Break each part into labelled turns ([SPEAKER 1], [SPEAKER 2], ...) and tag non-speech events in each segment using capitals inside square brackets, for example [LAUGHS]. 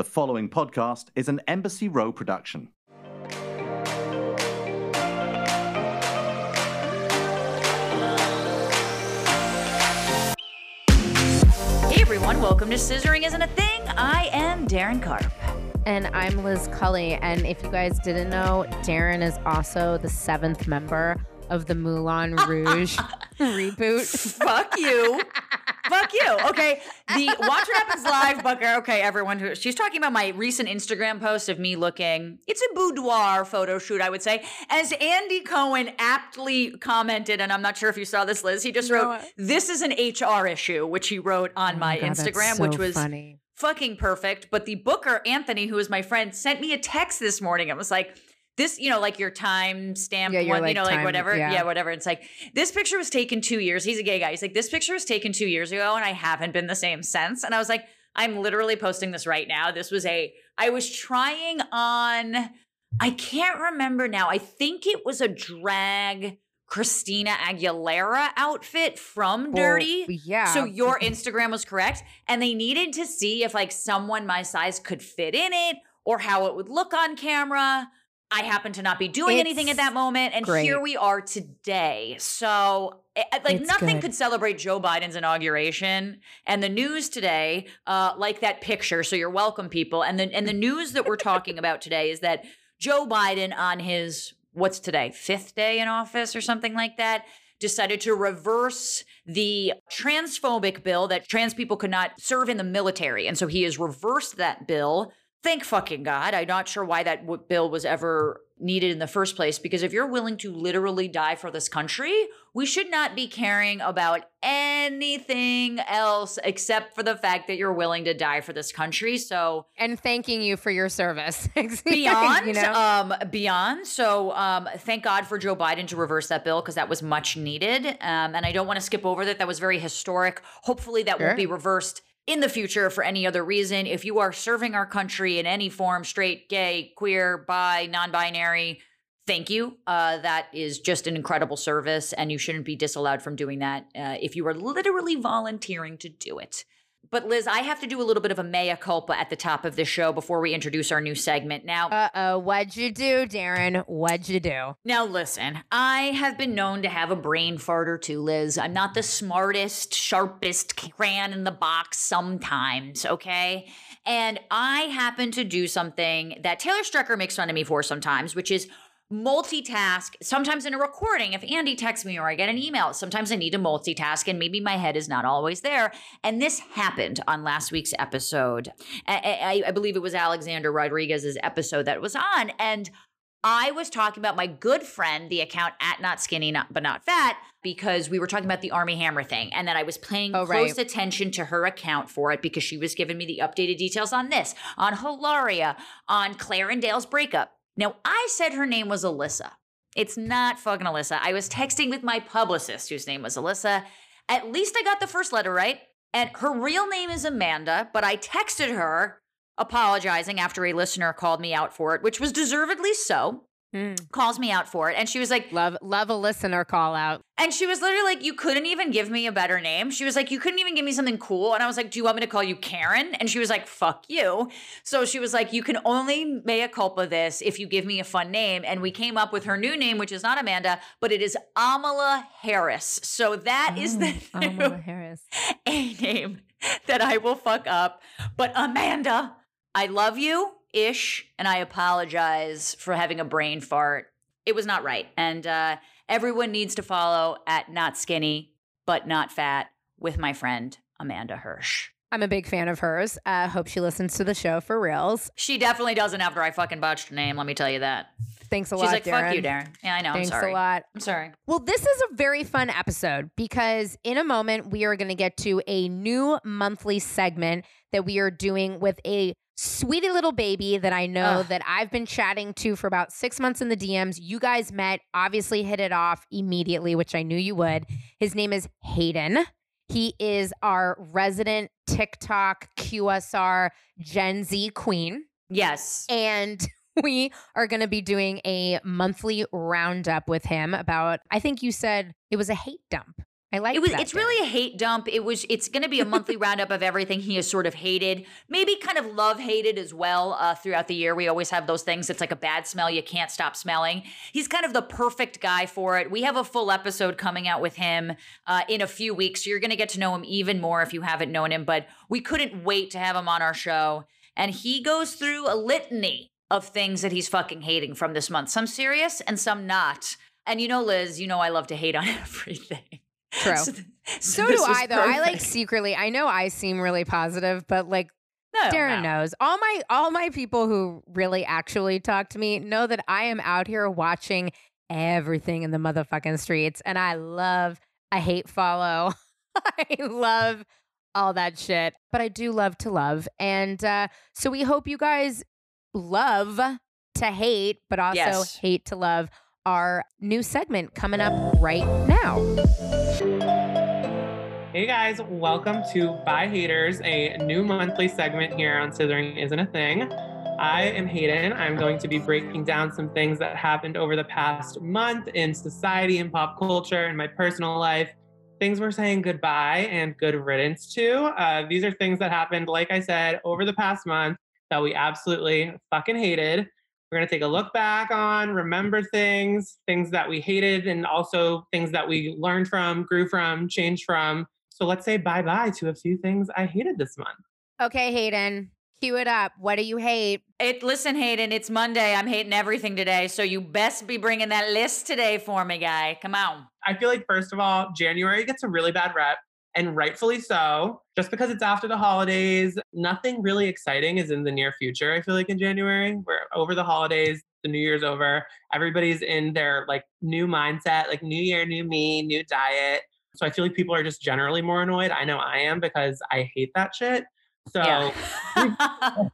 [SPEAKER 1] The following podcast is an Embassy Row production.
[SPEAKER 2] Hey everyone, welcome to Scissoring Isn't a Thing. I am Darren Karp.
[SPEAKER 3] And I'm Liz Cully. And if you guys didn't know, Darren is also the seventh member of the Moulin [LAUGHS] Rouge reboot.
[SPEAKER 2] Fuck you. [LAUGHS] Fuck you. Okay. [LAUGHS] The Watch What Happens Live Booker. Okay, everyone who she's talking about my recent Instagram post of me looking, it's a boudoir photo shoot, I would say. As Andy Cohen aptly commented, and I'm not sure if you saw this, Liz, he just
[SPEAKER 3] No,
[SPEAKER 2] wrote,
[SPEAKER 3] I-
[SPEAKER 2] This is an HR issue, which he wrote on
[SPEAKER 3] Oh
[SPEAKER 2] my
[SPEAKER 3] God,
[SPEAKER 2] Instagram,
[SPEAKER 3] so
[SPEAKER 2] which was
[SPEAKER 3] funny.
[SPEAKER 2] fucking perfect. But the booker, Anthony, who is my friend, sent me a text this morning. It was like, this, you know, like your time stamp
[SPEAKER 3] Yeah,
[SPEAKER 2] one, you
[SPEAKER 3] like,
[SPEAKER 2] know, like whatever.
[SPEAKER 3] yeah.
[SPEAKER 2] Yeah. whatever. It's like, this picture was taken two years. He's a gay guy. He's like, this picture was taken two years ago and I haven't been the same since. And I was like, I'm literally posting this right now. This was a, I was trying on, I can't remember now. I think it was a drag Christina Aguilera outfit from
[SPEAKER 3] Well,
[SPEAKER 2] Dirty.
[SPEAKER 3] yeah.
[SPEAKER 2] So your Instagram was correct. And they needed to see if like someone my size could fit in it or how it would look on camera. I happen to not be doing anything at that moment. And
[SPEAKER 3] great.
[SPEAKER 2] here we are today. So eh, eh, like
[SPEAKER 3] It's
[SPEAKER 2] nothing
[SPEAKER 3] good.
[SPEAKER 2] could celebrate Joe Biden's inauguration. And the news today, uh, like that picture. So you're welcome, people. And the and the news that we're talking about today is that Joe Biden on his what's today, fifth day in office or something like that, decided to reverse the transphobic bill that trans people could not serve in the military. And so he has reversed that bill. Thank fucking God. I'm not sure why that w- bill was ever needed in the first place because if you're willing to literally die for this country, we should not be caring about anything else except for the fact that you're willing to die for this country. So
[SPEAKER 3] and thanking you for your service. [LAUGHS]
[SPEAKER 2] beyond [LAUGHS]
[SPEAKER 3] you know?
[SPEAKER 2] um beyond so um thank god for joe biden to reverse that bill because that was much needed um and i don't want to skip over that that was very historic hopefully that
[SPEAKER 3] Sure.
[SPEAKER 2] won't be reversed in the future for any other reason. If you are serving our country in any form straight gay queer bi non-binary thank you. Uh, that is just an incredible service and you shouldn't be disallowed from doing that uh, if you are literally volunteering to do it but Liz, I have to do a little bit of a mea culpa at the top of this show before we introduce our new segment. Now,
[SPEAKER 3] Uh oh, what'd you do, Darren? What'd you do?
[SPEAKER 2] now listen, I have been known to have a brain fart or two, Liz. I'm not the smartest, sharpest crayon in the box sometimes, okay? And I happen to do something that Taylor Strecker makes fun of me for sometimes, which is multitask. Sometimes in a recording, if Andy texts me or I get an email, sometimes I need to multitask and maybe my head is not always there. And this happened on last week's episode. I, I, I believe it was Alexander Rodriguez's episode that was on. And I was talking about my good friend, the account at not skinny not, but not fat, because we were talking about the Armie Hammer thing, and that I was paying
[SPEAKER 3] Oh,
[SPEAKER 2] close
[SPEAKER 3] right.
[SPEAKER 2] attention to her account for it because she was giving me the updated details on this, on Hilaria, on Clare and Dale's breakup. Now I said her name was Alyssa. It's not fucking Alyssa. I was texting with my publicist, whose name was Alyssa. At least I got the first letter right. And her real name is Amanda, but I texted her apologizing after a listener called me out for it, which was deservedly so.
[SPEAKER 3] Hmm.
[SPEAKER 2] Calls me out for it. And she was like,
[SPEAKER 3] Love love a listener call out.
[SPEAKER 2] and she was literally like, You couldn't even give me a better name. She was like, You couldn't even give me something cool. And I was like, Do you want me to call you Karen? And she was like, Fuck you. So she was like, You can only mea culpa this if you give me a fun name. And we came up with her new name, which is not Amanda, but it is Amala Harris. So that is the
[SPEAKER 3] Oh, [LAUGHS]
[SPEAKER 2] new
[SPEAKER 3] Kamala Harris.
[SPEAKER 2] a name that I will fuck up. But Amanda, I love you ish, and I apologize for having a brain fart. It was not right. And uh, everyone needs to follow at not skinny, but not fat with my friend Amanda Hirsch.
[SPEAKER 3] I'm a big fan of hers. Uh, hope she listens to the show for reals.
[SPEAKER 2] She definitely doesn't after I fucking botched her name, let me tell you that.
[SPEAKER 3] Thanks a
[SPEAKER 2] She's
[SPEAKER 3] lot,
[SPEAKER 2] like,
[SPEAKER 3] Darren.
[SPEAKER 2] fuck you, Darren. Yeah, I know.
[SPEAKER 3] Thanks a lot.
[SPEAKER 2] I'm sorry.
[SPEAKER 3] Well, this is a very fun episode because in a moment we are going to get to a new monthly segment that we are doing with a sweetie little baby that I know
[SPEAKER 2] Ugh.
[SPEAKER 3] that I've been chatting to for about six months in the DMs. You guys met, obviously hit it off immediately, which I knew you would. His name is Hayden. He is our resident TikTok QSR Gen Z queen.
[SPEAKER 2] Yes.
[SPEAKER 3] And [LAUGHS] we are going to be doing a monthly roundup with him about, I think you said it was a hate dump. I like
[SPEAKER 2] it was it's really a hate dump. It was it's going to be a monthly roundup of everything he has sort of hated, maybe kind of love hated as well uh, throughout the year. We always have those things. It's like a bad smell you can't stop smelling. He's kind of the perfect guy for it. We have a full episode coming out with him uh, in a few weeks, so you're going to get to know him even more if you haven't known him. But we couldn't wait to have him on our show, and he goes through a litany of things that he's fucking hating from this month. Some serious and some not. And you know, Liz, you know I love to hate on [LAUGHS] everything.
[SPEAKER 3] True.
[SPEAKER 2] So,
[SPEAKER 3] So
[SPEAKER 2] this
[SPEAKER 3] do I though. I like secretly. I know I seem really positive, but like
[SPEAKER 2] No,
[SPEAKER 3] Darren
[SPEAKER 2] no.
[SPEAKER 3] knows. All my all my people who really actually talk to me know that I am out here watching everything in the motherfucking streets and I love I hate follow. [LAUGHS] I love all that shit. But I do love to love. And uh so we hope you guys love to hate, but also
[SPEAKER 2] Yes.
[SPEAKER 3] hate to love our new segment coming up right now.
[SPEAKER 4] Hey guys, welcome to By Haters, a new monthly segment here on Scissoring Isn't a Thing. I am Hayden. I'm going to be breaking down some things that happened over the past month in society and pop culture and my personal life. Things we're saying goodbye and good riddance to. Uh, these are things that happened, like I said, over the past month that we absolutely fucking hated. We're going to take a look back on, remember things, things that we hated, and also things that we learned from, grew from, changed from. So let's say bye bye to a few things I hated this month.
[SPEAKER 3] Okay, Hayden, cue it up. What do you hate?
[SPEAKER 2] It, listen, Hayden, it's Monday. I'm hating everything today, so you best be bringing that list today for me, guy. Come on.
[SPEAKER 4] I feel like, first of all, January gets a really bad rep, and rightfully so. Just because it's after the holidays, nothing really exciting is in the near future. I feel like in January, we're over the holidays, the New Year's over, everybody's in their like new mindset, like new year, new me, new diet. So I feel like people are just generally more annoyed. I know I am because I hate that shit. So
[SPEAKER 2] Yeah. [LAUGHS]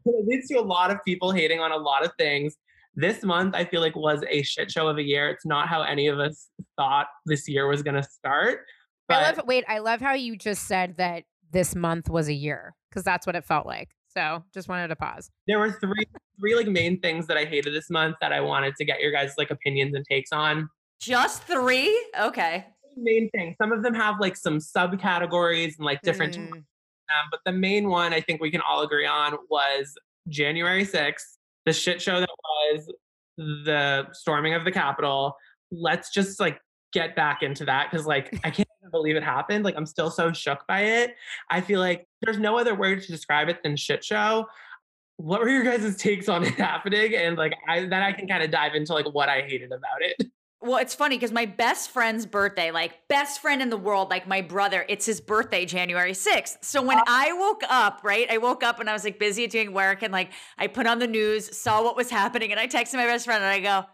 [SPEAKER 4] it leads to a lot of people hating on a lot of things. This month, I feel like was a shit show of a year. It's not how any of us thought this year was going to start. But
[SPEAKER 3] I love wait, I love how you just said that this month was a year because that's what it felt like. So just wanted to pause.
[SPEAKER 4] there were three three like main things that I hated this month that I wanted to get your guys like opinions and takes on.
[SPEAKER 2] Just three? Okay.
[SPEAKER 4] Main thing. Some of them have like some subcategories and like different
[SPEAKER 3] Mm,
[SPEAKER 4] um, but the main one I think we can all agree on was January 6th, the shit show that was the storming of the Capitol. Let's just like get back into that because like I can't even believe it happened. Like I'm still so shook by it. I feel like there's no other word to describe it than shit show. What were your guys' takes on it [LAUGHS] happening? And like I then I can kind of dive into like what I hated about it.
[SPEAKER 2] Well, it's funny because my best friend's birthday, like best friend in the world, like my brother, it's his birthday, January 6th. So when oh. I woke up, right, I woke up and I was like busy doing work and like I put on the news, saw what was happening, and I texted my best friend and I go,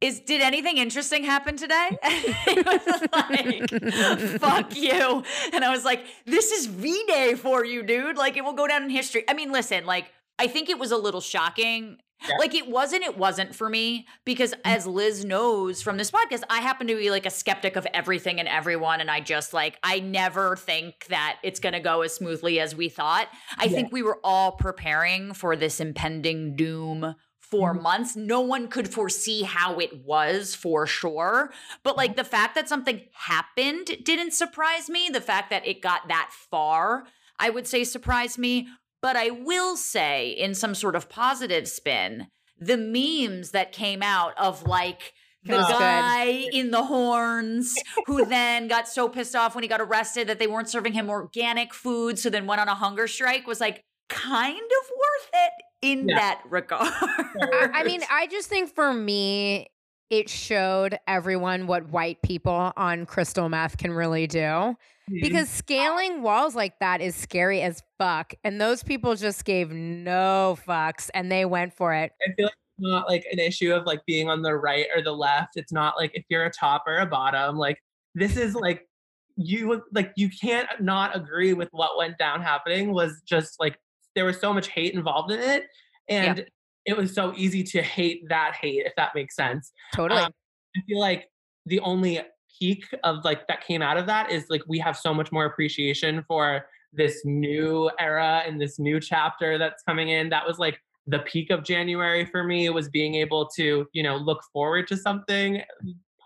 [SPEAKER 2] is did anything interesting happen today? [LAUGHS] And he was like, fuck you. And I was like, this is V Day for you, dude. Like it will go down in history. I mean, listen, like I think it was a little shocking.
[SPEAKER 4] Yeah.
[SPEAKER 2] Like it wasn't, it wasn't for me because as Liz knows from this podcast, I happen to be like a skeptic of everything and everyone. And I just like, I never think that it's going to go as smoothly as we thought. I
[SPEAKER 4] Yeah.
[SPEAKER 2] think we were all preparing for this impending doom for
[SPEAKER 4] Mhm.
[SPEAKER 2] months. No one could foresee how it was for sure. But like the fact that something happened didn't surprise me. The fact that it got that far, I would say surprised me. But I will say, in some sort of positive spin, the memes that came out of like the
[SPEAKER 4] That's good.
[SPEAKER 2] guy in the horns who [LAUGHS] then got so pissed off when he got arrested that they weren't serving him organic food, so then went on a hunger strike was like kind of worth it in
[SPEAKER 4] Yeah.
[SPEAKER 2] that regard.
[SPEAKER 3] I, I mean, I just think for me, it showed everyone what white people on crystal meth can really do. Because scaling walls like that is scary as fuck. And those people just gave no fucks and they went for it.
[SPEAKER 4] I feel like it's not like an issue of like being on the right or the left. It's not like if you're a top or a bottom. Like this is like you like you can't not agree with what went down happening was just like there was so much hate involved in it. And it was so easy to hate that hate, if that makes sense.
[SPEAKER 3] Totally.
[SPEAKER 4] Um, I feel like the only peak of like that came out of that is like we have so much more appreciation for this new era and this new chapter that's coming in. That was like the peak of January for me was being able to, you know, look forward to something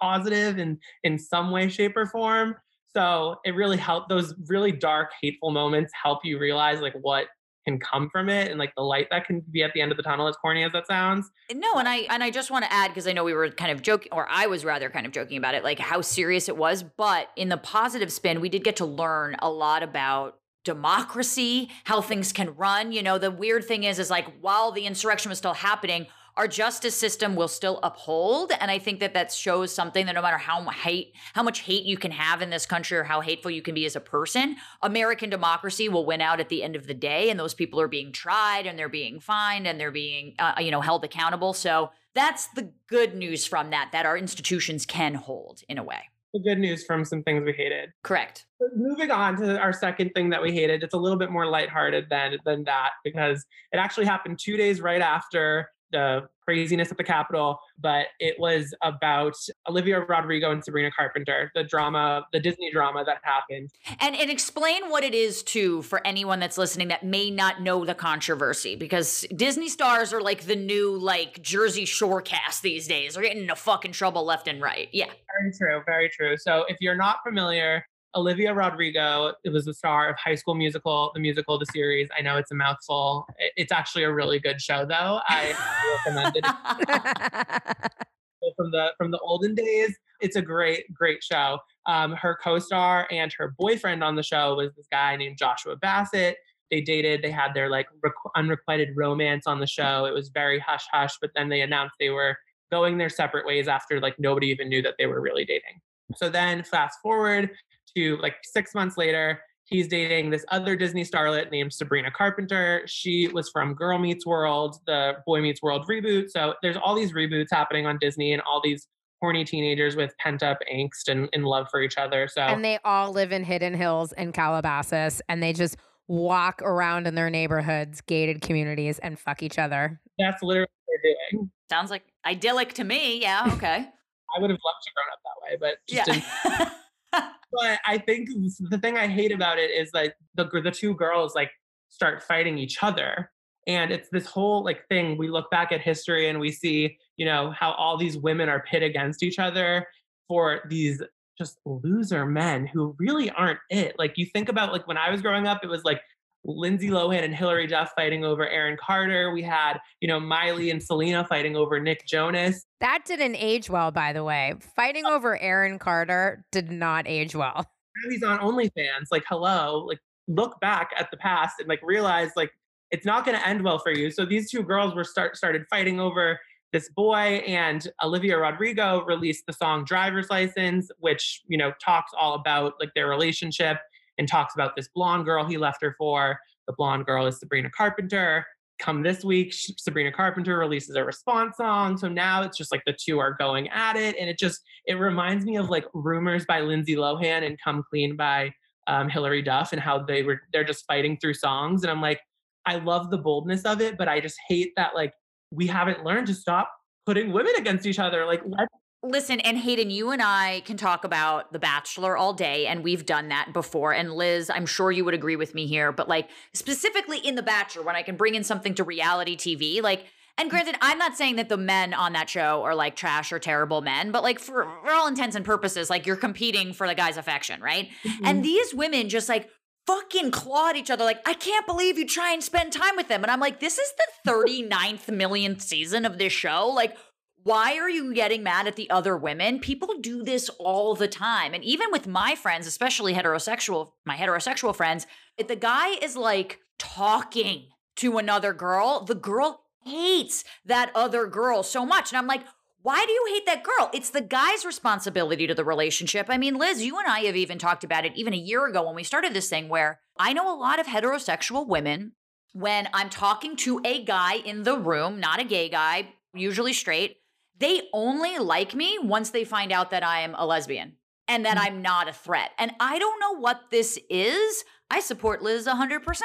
[SPEAKER 4] positive and in some way, shape, or form. So it really helped those really dark, hateful moments help you realize like what can come from it and like the light that can be at the end of the tunnel as corny as that sounds.
[SPEAKER 2] No and i and i just want to add because i know we were kind of joking or i was rather kind of joking about it like how serious it was but in the positive spin we did get to learn a lot about democracy how things can run you know the weird thing is is like while the insurrection was still happening our justice system will still uphold. And i think that that shows something that no matter how hate how much hate you can have in this country or how hateful you can be as a person american democracy will win out at the end of the day. And those people are being tried and they're being fined and they're being uh, you know held accountable. So that's the good news from that that our institutions can hold in a way.
[SPEAKER 4] The good news from some things we hated.
[SPEAKER 2] Correct.
[SPEAKER 4] But moving on to our second thing that we hated it's a little bit more lighthearted than than that because it actually happened two days right after the craziness at the Capitol, but it was about Olivia Rodrigo and Sabrina Carpenter, the drama, the Disney drama that happened.
[SPEAKER 2] And and explain what it is too for anyone that's listening that may not know the controversy because Disney stars are like the new like Jersey Shore cast these days. They're getting into fucking trouble left and right. Yeah.
[SPEAKER 4] Very true, very true. So if you're not familiar, Olivia Rodrigo it was the star of High School Musical, the musical, the series. I know it's a mouthful. It's actually a really good show, though. I recommend it. [LAUGHS] from the from the olden days, it's a great great show. Um, her co-star and her boyfriend on the show was this guy named Joshua Bassett. They dated. They had their like requ- unrequited romance on the show. It was very hush hush. But then they announced they were going their separate ways after like nobody even knew that they were really dating. So then fast forward to like six months later, he's dating this other Disney starlet named Sabrina Carpenter. She was from Girl Meets World, the Boy Meets World reboot. So there's all these reboots happening on Disney and all these horny teenagers with pent up angst and, and love for each other. So
[SPEAKER 3] And they all live in Hidden Hills and Calabasas and they just walk around in their neighborhoods, gated communities, and fuck each other.
[SPEAKER 4] That's literally what they're doing.
[SPEAKER 2] Sounds like idyllic to me. Yeah, okay. [LAUGHS]
[SPEAKER 4] I would have loved to grown up that way, but yeah. [LAUGHS] but I think the thing I hate about it is like the the two girls like start fighting each other. And it's this whole like thing. We look back at history and we see, you know, how all these women are pit against each other for these just loser men who really aren't it. Like you think about like when I was growing up, it was like Lindsay Lohan and Hilary Duff fighting over Aaron Carter. We had, you know, Miley and Selena fighting over Nick Jonas.
[SPEAKER 3] That didn't age well, by the way. Fighting oh. over Aaron Carter did not age well. [LAUGHS]
[SPEAKER 4] He's on OnlyFans. Like, hello, like look back at the past and like realize like it's not going to end well for you. So these two girls were start started fighting over this boy and Olivia Rodrigo released the song Driver's License, which, you know, talks all about like their relationship and talks about this blonde girl he left her for. The blonde girl is Sabrina Carpenter. Come this week, Sabrina Carpenter releases a response song. So now it's just like the two are going at it. And it just, it reminds me of like Rumors by Lindsay Lohan and Come Clean by um, Hilary Duff and how they were, they're just fighting through songs. And I'm like, I love the boldness of it, but I just hate that like we haven't learned to stop putting women against each other. Like, let's
[SPEAKER 2] Listen, and Hayden, you and I can talk about The Bachelor all day, and we've done that before. And Liz, I'm sure you would agree with me here, but like specifically in The Bachelor, when I can bring in something to reality TV, like, and granted, I'm not saying that the men on that show are like trash or terrible men, but like for, for all intents and purposes, like you're competing for the guy's affection, right? Mm-hmm. And these women just like fucking claw at each other. Like, I can't believe you try and spend time with them. And I'm like, this is the [LAUGHS] 39th millionth season of this show. Like, why are you getting mad at the other women? People do this all the time. And even with my friends, especially heterosexual, my heterosexual friends, if the guy is like talking to another girl, the girl hates that other girl so much. And I'm like, why do you hate that girl? It's the guy's responsibility to the relationship. I mean, Liz, you and I have even talked about it even a year ago when we started this thing where I know a lot of heterosexual women when I'm talking to a guy in the room, not a gay guy, usually straight, they only like me once they find out that I am a lesbian and that mm-hmm. I'm not a threat. And I don't know what this is. I support Liz 100%.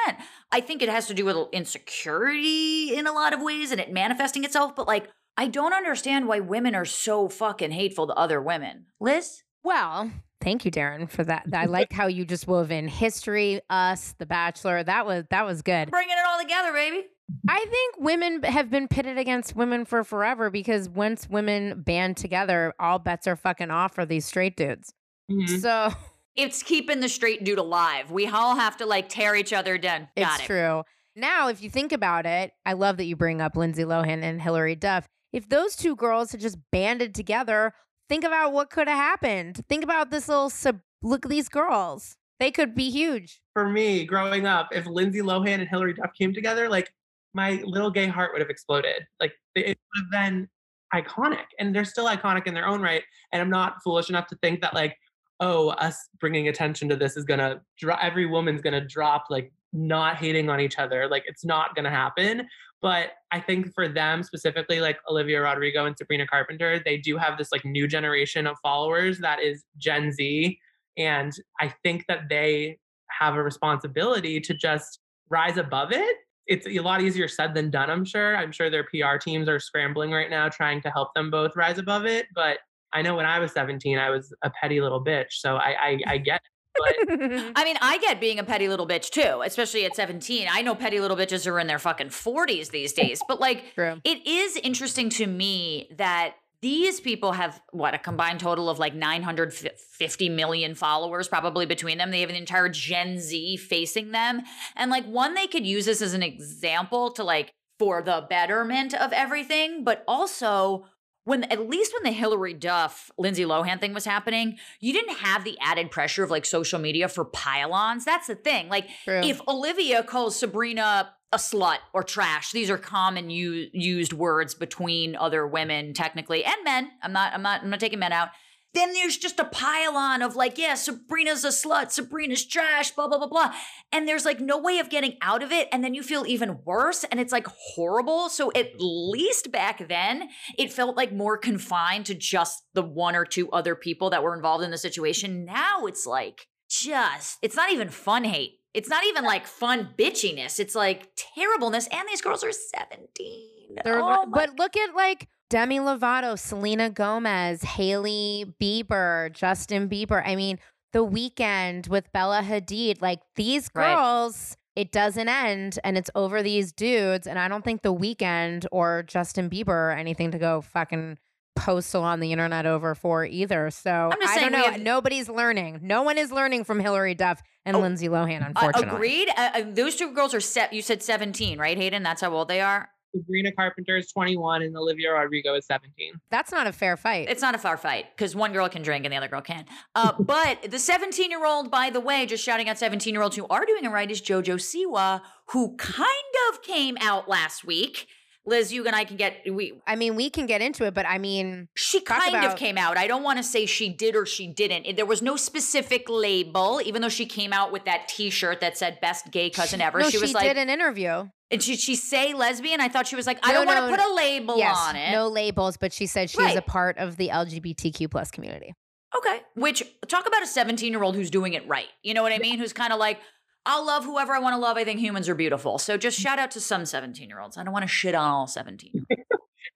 [SPEAKER 2] I think it has to do with insecurity in a lot of ways and it manifesting itself, but like, I don't understand why women are so fucking hateful to other women. Liz?
[SPEAKER 3] Well, thank you, Darren, for that. I like how you just wove in history, us, The Bachelor. That was that was good.
[SPEAKER 2] Bringing it all together, baby.
[SPEAKER 3] I think women have been pitted against women for forever because once women band together, all bets are fucking off for these straight dudes. Mm-hmm. So
[SPEAKER 2] It's keeping the straight dude alive. We all have to like tear each other down. Got
[SPEAKER 3] it's
[SPEAKER 2] it.
[SPEAKER 3] true. Now, if you think about it, I love that you bring up Lindsay Lohan and Hilary Duff. If those two girls had just banded together, think about what could have happened. Think about this little sub- look at these girls. They could be huge.
[SPEAKER 4] For me, growing up, if Lindsay Lohan and Hilary Duff came together, like my little gay heart would have exploded. Like it would have been iconic, and they're still iconic in their own right. And I'm not foolish enough to think that like, oh, us bringing attention to this is gonna dro- every woman's gonna drop like not hating on each other. Like it's not gonna happen. But I think for them specifically, like Olivia Rodrigo and Sabrina Carpenter, they do have this like new generation of followers that is Gen Z. And I think that they have a responsibility to just rise above it. It's a lot easier said than done, I'm sure. I'm sure their PR teams are scrambling right now trying to help them both rise above it. But I know when I was 17, I was a petty little bitch. So I I, I get it. But [LAUGHS]
[SPEAKER 2] I mean, I get being a petty little bitch too, especially at 17. I know petty little bitches are in their fucking 40s these days, but like,
[SPEAKER 3] True.
[SPEAKER 2] it is interesting to me that these people have what a combined total of like 950 million followers probably between them they have an entire gen z facing them and like one they could use this as an example to like for the betterment of everything but also when at least when the Hilary Duff, Lindsay Lohan thing was happening, you didn't have the added pressure of like social media for pylons. That's the thing. Like
[SPEAKER 3] True.
[SPEAKER 2] if Olivia calls Sabrina a slut or trash, these are common u- used words between other women technically and men. I'm not I'm not I'm not taking men out. Then there's just a pylon of like, yeah, Sabrina's a slut, Sabrina's trash, blah, blah, blah, blah. And there's like no way of getting out of it. And then you feel even worse and it's like horrible. So at least back then, it felt like more confined to just the one or two other people that were involved in the situation. Now it's like just, it's not even fun hate. It's not even like fun bitchiness. It's like terribleness. And these girls are 17.
[SPEAKER 3] They're-
[SPEAKER 2] Oh
[SPEAKER 3] but look at like Demi Lovato, Selena Gomez, Hailey Bieber, Justin Bieber. I mean, the Weeknd with Bella Hadid, like these
[SPEAKER 2] Right.
[SPEAKER 3] girls, it doesn't end and it's over these dudes. And I don't think the Weeknd or Justin Bieber are anything to go fucking postal on the internet over for either. So
[SPEAKER 2] I'm just
[SPEAKER 3] I
[SPEAKER 2] saying
[SPEAKER 3] don't know.
[SPEAKER 2] have-
[SPEAKER 3] Nobody's learning. No one is learning from Hilary Duff and
[SPEAKER 2] Oh,
[SPEAKER 3] Lindsay Lohan,
[SPEAKER 2] Uh,
[SPEAKER 3] unfortunately.
[SPEAKER 2] agreed. Uh, uh, those two girls are set. You said 17, right, Hayden? That's how old they are.
[SPEAKER 4] Sabrina Carpenter is 21 and Olivia Rodrigo is 17.
[SPEAKER 3] That's not a fair fight.
[SPEAKER 2] It's not a fair fight because one girl can drink and the other girl can't. Uh, [LAUGHS] but the 17 year old, by the way, just shouting out 17 year olds who are doing it right is JoJo Siwa, who kind of came out last week. Liz, you and I can get we.
[SPEAKER 3] I mean, we can get into it, but I mean,
[SPEAKER 2] She kind of came out. I don't want to say she did or she didn't. There was no specific label, even though she came out with that T-shirt that said "Best Gay Cousin Ever."
[SPEAKER 3] no,
[SPEAKER 2] she was like,
[SPEAKER 3] did an interview.
[SPEAKER 2] and she she say lesbian. I thought she was like, I
[SPEAKER 3] No,
[SPEAKER 2] don't want to put a label
[SPEAKER 3] yes,
[SPEAKER 2] on it.
[SPEAKER 3] no labels, but she said she is a part of the LGBTQ plus community.
[SPEAKER 2] Okay. Which talk about a 17 year old who's doing it right. You know what I mean? Who's kind of like, I'll love whoever I want to love. I think humans are beautiful. So just shout out to some 17 year olds. I don't want to shit on all 17. [LAUGHS]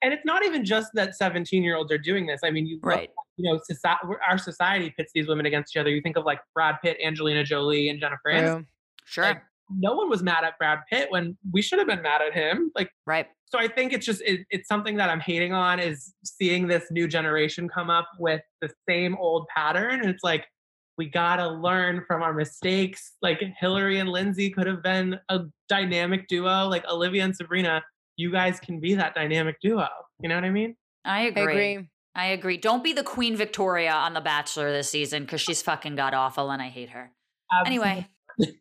[SPEAKER 4] And it's not even just that 17 year olds are doing this. I mean, you look
[SPEAKER 2] Right.
[SPEAKER 4] you know, society, our society pits these women against each other. You think of like Brad Pitt, Angelina Jolie, and Jennifer Aniston.
[SPEAKER 3] True.
[SPEAKER 2] Sure.
[SPEAKER 4] Like, no one was mad at Brad Pitt when we should have been mad at him. Like,
[SPEAKER 2] right.
[SPEAKER 4] so I think it's just it, it's something that I'm hating on is seeing this new generation come up with the same old pattern, and it's like we gotta learn from our mistakes. Like Hillary and Lindsay could have been a dynamic duo. Like Olivia and Sabrina, you guys can be that dynamic duo. You know what I mean?
[SPEAKER 2] I agree.
[SPEAKER 3] I
[SPEAKER 2] agree.
[SPEAKER 3] agree.
[SPEAKER 2] I agree. Don't be the Queen Victoria on The Bachelor this season because she's fucking god awful and I hate her. Anyway, [LAUGHS]
[SPEAKER 4] the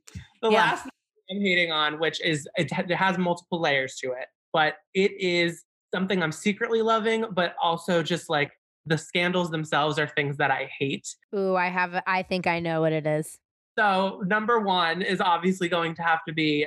[SPEAKER 2] Yeah.
[SPEAKER 4] last thing I'm hating on, which is it, it has multiple layers to it, but it is something I'm secretly loving, but also just like the scandals themselves are things that I hate.
[SPEAKER 3] Ooh, I have. I think I know what it is.
[SPEAKER 4] So number one is obviously going to have to be.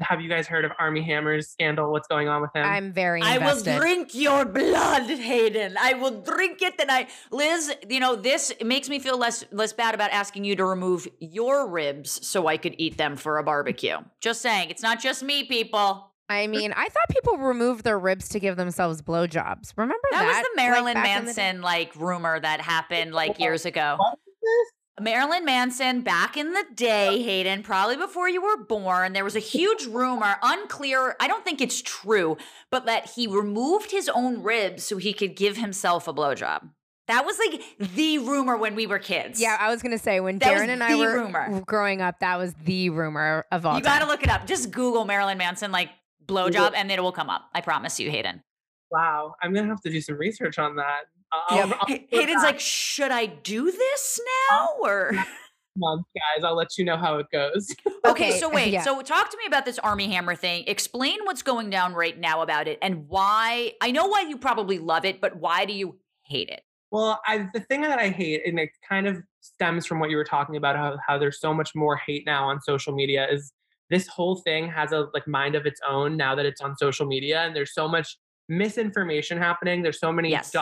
[SPEAKER 4] Have you guys heard of Armie Hammer's scandal? What's going on with him?
[SPEAKER 3] I'm very
[SPEAKER 2] I will drink your blood, Hayden. I will drink it and I Liz, you know, this makes me feel less less bad about asking you to remove your ribs so I could eat them for a barbecue. Just saying, it's not just me, people.
[SPEAKER 3] I mean, I thought people removed their ribs to give themselves blowjobs. Remember that?
[SPEAKER 2] That was the Marilyn
[SPEAKER 3] back in the?
[SPEAKER 2] Manson like rumor that happened like years ago.
[SPEAKER 4] What is this?
[SPEAKER 2] Marilyn Manson back in the day, oh. Hayden, probably before you were born, there was a huge [LAUGHS] rumor, unclear, I don't think it's true, but that he removed his own ribs so he could give himself a blowjob. That was like the rumor when we were kids.
[SPEAKER 3] Yeah, I was gonna say when
[SPEAKER 2] That
[SPEAKER 3] Darren and I were
[SPEAKER 2] rumor.
[SPEAKER 3] growing up, that was the rumor of all
[SPEAKER 2] You
[SPEAKER 3] time.
[SPEAKER 2] got to look it up. Just Google Marilyn Manson like blowjob and it will come up. I promise you, Hayden.
[SPEAKER 4] Wow, I'm gonna have to do some research on that. I'll,
[SPEAKER 3] Yep.
[SPEAKER 4] I'll,
[SPEAKER 2] Hay- Hayden's like, should I do this now? Or
[SPEAKER 4] month, guys. I'll let you know how it goes.
[SPEAKER 2] okay, [LAUGHS]
[SPEAKER 3] Okay,
[SPEAKER 2] so wait.
[SPEAKER 3] yeah.
[SPEAKER 2] So talk to me about this Armie Hammer thing. Explain what's going down right now about it and why. I know why you probably love it, but why do you hate it?
[SPEAKER 4] Well, I, the thing that I hate, and it kind of stems from what you were talking about, how, how there's so much more hate now on social media, is this whole thing has a like mind of its own now that it's on social media, and there's so much misinformation happening. There's so many
[SPEAKER 2] Yes.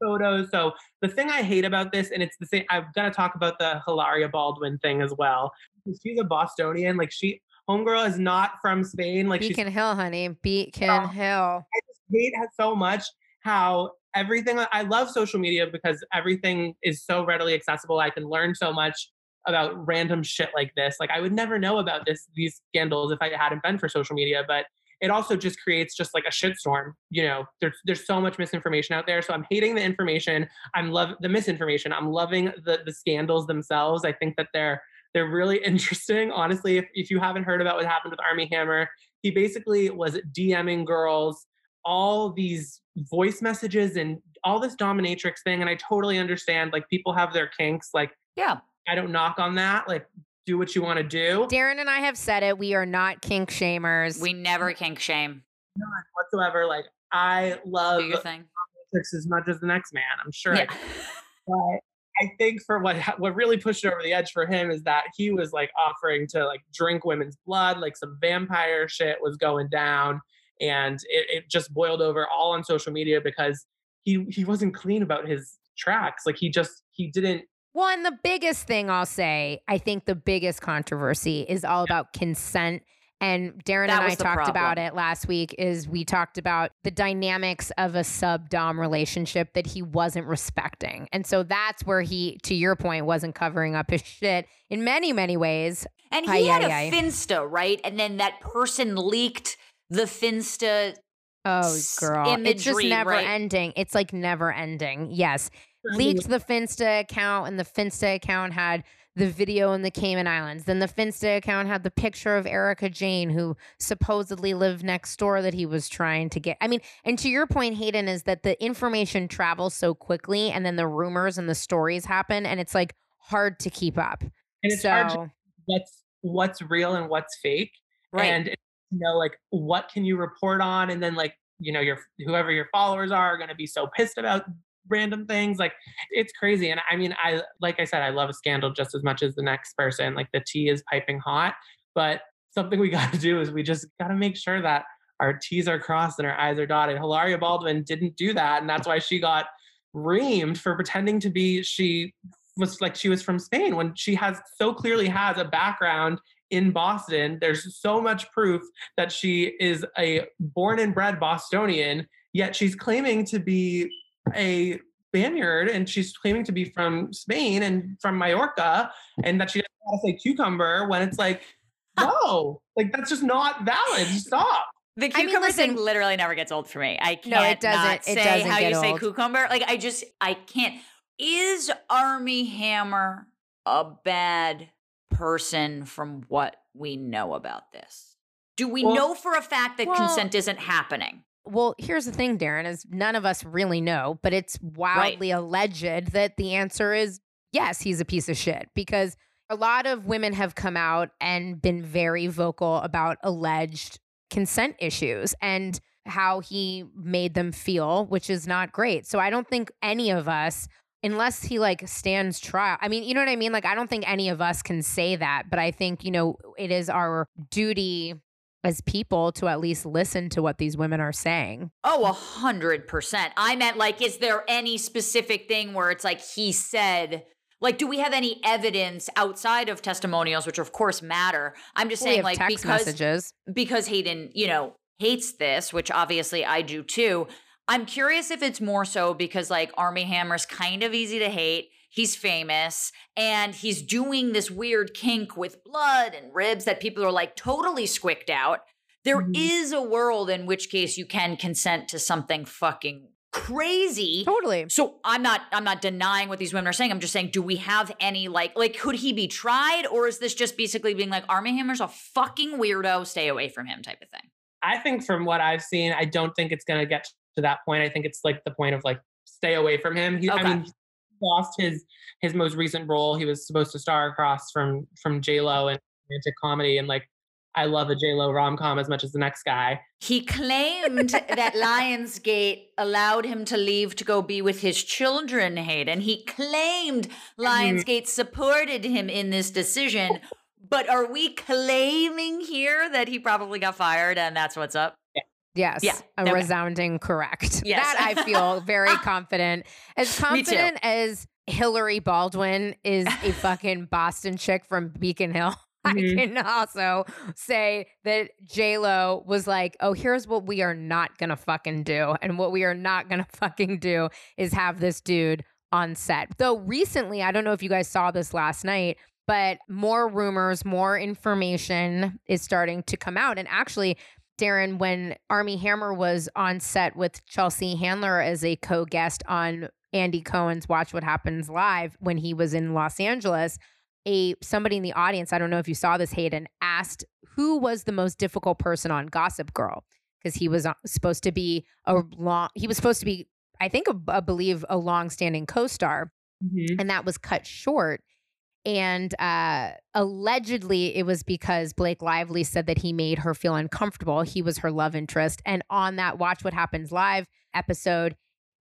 [SPEAKER 4] photos. So the thing I hate about this, and it's the same, I'm gonna talk about the Hilaria Baldwin thing as well. She's a Bostonian, like she homegirl is not from Spain, like
[SPEAKER 3] Beacon Hill, honey. Beacon
[SPEAKER 4] Oh.
[SPEAKER 3] Hill.
[SPEAKER 4] I just hate so much how everything I love social media because everything is so readily accessible. I can learn so much about random shit like this. Like I would never know about this these scandals if I hadn't been for social media, but it also just creates just like a shitstorm. You know, there's there's so much misinformation out there. So I'm hating the information. I'm love the misinformation. I'm loving the the scandals themselves. I think that they're they're really [LAUGHS] interesting. Honestly, if, if you haven't heard about what happened with Armie Hammer, he basically was DMing girls all these voice messages and all this dominatrix thing. And I totally understand like people have their kinks. Like
[SPEAKER 2] Yeah.
[SPEAKER 4] I don't knock on that. Like do what you want to do.
[SPEAKER 3] Darren and I have said it. We are not kink shamers.
[SPEAKER 2] We never kink shame.
[SPEAKER 4] None whatsoever. Like I love
[SPEAKER 2] Do your thing.
[SPEAKER 4] dominatrix as much as the next man. I'm sure. I
[SPEAKER 2] Yeah. [LAUGHS]
[SPEAKER 4] But I think for what what really pushed it over the edge for him is that he was like offering to like drink women's blood, like some vampire shit was going down, and it, it just boiled over all on social media because he he wasn't clean about his tracks. Like he just he didn't.
[SPEAKER 3] Well, and the biggest thing I'll say, I think the biggest controversy is all about consent. And Darren
[SPEAKER 2] That
[SPEAKER 3] and I talked about it last week. Is we talked about the dynamics of a sub dom relationship that he wasn't respecting, and so that's where he, to your point, wasn't covering up his shit in many, many ways.
[SPEAKER 2] And
[SPEAKER 3] Aye,
[SPEAKER 2] he had
[SPEAKER 3] aye,
[SPEAKER 2] a
[SPEAKER 3] aye.
[SPEAKER 2] Finsta, right? And then that person leaked the Finsta.
[SPEAKER 3] Oh, girl, it's just never
[SPEAKER 2] right?
[SPEAKER 3] ending. It's like never ending. Yes, leaked the Finsta account, and the Finsta account had the video in the Cayman Islands. Then the Finsta account had the picture of Erika Jayne, who supposedly lived next door that he was trying to get. I mean, and to your point, Hayden, is that the information travels so quickly, and then the rumors and the stories happen, and it's like hard to keep up.
[SPEAKER 4] And it's
[SPEAKER 3] so,
[SPEAKER 4] hard to what's what's real and what's fake.
[SPEAKER 2] Right.
[SPEAKER 4] and you know like what can you report on and then like you know your whoever your followers are are going to be so pissed about random things like it's crazy and i mean i like i said i love a scandal just as much as the next person like the tea is piping hot but something we [LAUGHS] got to do is we just got to make sure that our t's are crossed and our i's are dotted hilaria baldwin didn't do that and that's why she got reamed for pretending to be she was like she was from spain when she has so clearly has a background in Boston. There's so much proof that she is a born and bred Bostonian, yet she's claiming to be a Spaniard and she's claiming to be from Spain and from Mallorca and that she doesn't want to say cucumber when it's like, [LAUGHS] no, like that's just not valid. Stop.
[SPEAKER 2] The
[SPEAKER 3] I mean,
[SPEAKER 2] cucumber thing literally never gets old for me. I can't
[SPEAKER 3] No, it doesn't-
[SPEAKER 2] not
[SPEAKER 3] it
[SPEAKER 2] say
[SPEAKER 3] doesn't
[SPEAKER 2] how
[SPEAKER 3] get
[SPEAKER 2] you say cucumber. Like I just I can't. Is Armie Hammer a bad person from what we know about this? Do we
[SPEAKER 4] Well-
[SPEAKER 2] know for a fact that
[SPEAKER 3] Well-
[SPEAKER 2] consent isn't happening?
[SPEAKER 3] Well, here's the thing, Darren, is none of us really know, but it's wildly alleged that the answer is yes, he's a piece of shit because a lot of women have come out and been very vocal about alleged consent issues and how he made them feel, which is not great. So I don't think any of us unless he like stands trial. I mean, you know what I mean? Like I don't think any of us can say that, but I think, you know, it is our duty as people to at least listen to what these women are saying.
[SPEAKER 2] Oh, a hundred percent. I meant like, is there any specific thing where it's like he said? Like, do we have any evidence outside of testimonials, which of course matter? I'm just
[SPEAKER 3] we
[SPEAKER 2] saying, like, because
[SPEAKER 3] messages.
[SPEAKER 2] because Hayden, you know, hates this, which obviously I do too. I'm curious if it's more so because like Armie Hammer's kind of easy to hate. He's famous and he's doing this weird kink with blood and ribs that people are like totally squicked out. There
[SPEAKER 4] Mhm.
[SPEAKER 2] is a world in which case you can consent to something fucking crazy.
[SPEAKER 3] Totally.
[SPEAKER 2] So I'm not I'm not denying what these women are saying. I'm just saying, do we have any like like could he be tried, or is this just basically being like Armie Hammer's a fucking weirdo, stay away from him type of thing?
[SPEAKER 4] I think from what I've seen, I don't think it's gonna get to that point. I think it's like the point of like stay away from him. He,
[SPEAKER 2] Okay.
[SPEAKER 4] I mean, he lost his his most recent role. He was supposed to star across from from J Lo and romantic comedy, and like I love a J Lo rom com as much as the next guy.
[SPEAKER 2] He claimed that Lionsgate allowed him to leave to go be with his children, Hayden. He claimed mm-hmm. Lionsgate supported him in this decision. But are we claiming here that he probably got fired and that's what's up?
[SPEAKER 3] Yes.
[SPEAKER 2] Yeah,
[SPEAKER 3] A
[SPEAKER 2] okay.
[SPEAKER 3] resounding correct.
[SPEAKER 2] Yes.
[SPEAKER 3] That I feel very [LAUGHS] confident. As confident as Hillary Baldwin is a [LAUGHS] fucking Boston chick from Beacon Hill. [LAUGHS] I
[SPEAKER 4] Mhm.
[SPEAKER 3] can also say that J Lo was like, "Oh, here's what we are not gonna fucking do, and what we are not gonna fucking do is have this dude on set." Though recently, I don't know if you guys saw this last night, but more rumors, more information is starting to come out, and actually, Darren, when Armie Hammer was on set with Chelsea Handler as a co-guest on Andy Cohen's Watch What Happens Live when he was in Los Angeles, a somebody in the audience, I don't know if you saw this, Hayden, asked who was the most difficult person on Gossip Girl because he was uh, supposed to be a long, he was supposed to be, I think, a, I believe, a long-standing co-star,
[SPEAKER 4] Mhm.
[SPEAKER 3] and that was cut short. And uh, allegedly, it was because Blake Lively said that he made her feel uncomfortable. He was her love interest. And on that Watch What Happens Live episode,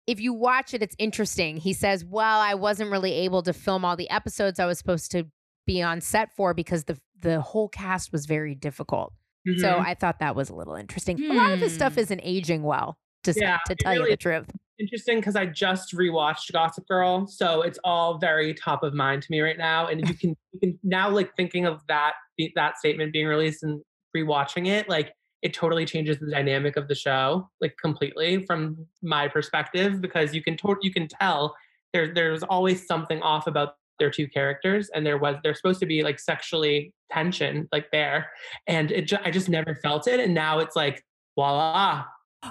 [SPEAKER 3] if you watch it, it's interesting. He says, Well, I wasn't really able to film all the episodes I was supposed to be on set for because the, the whole cast was very difficult. So
[SPEAKER 4] Mhm.
[SPEAKER 3] I thought that was a little interesting. A lot of his stuff
[SPEAKER 2] Hmm.
[SPEAKER 3] isn't aging well, to,
[SPEAKER 4] Yeah,
[SPEAKER 3] to tell you the truth.
[SPEAKER 4] interesting because I just rewatched Gossip Girl, so it's all very top of mind to me right now. And you can you can now like thinking of that that statement being released and rewatching it, like it totally changes the dynamic of the show, like completely from my perspective, because you can to- you can tell there's there's always something off about their two characters, and there was there's supposed to be like sexually tension like there, and it ju- I just never felt it, and now it's like voila,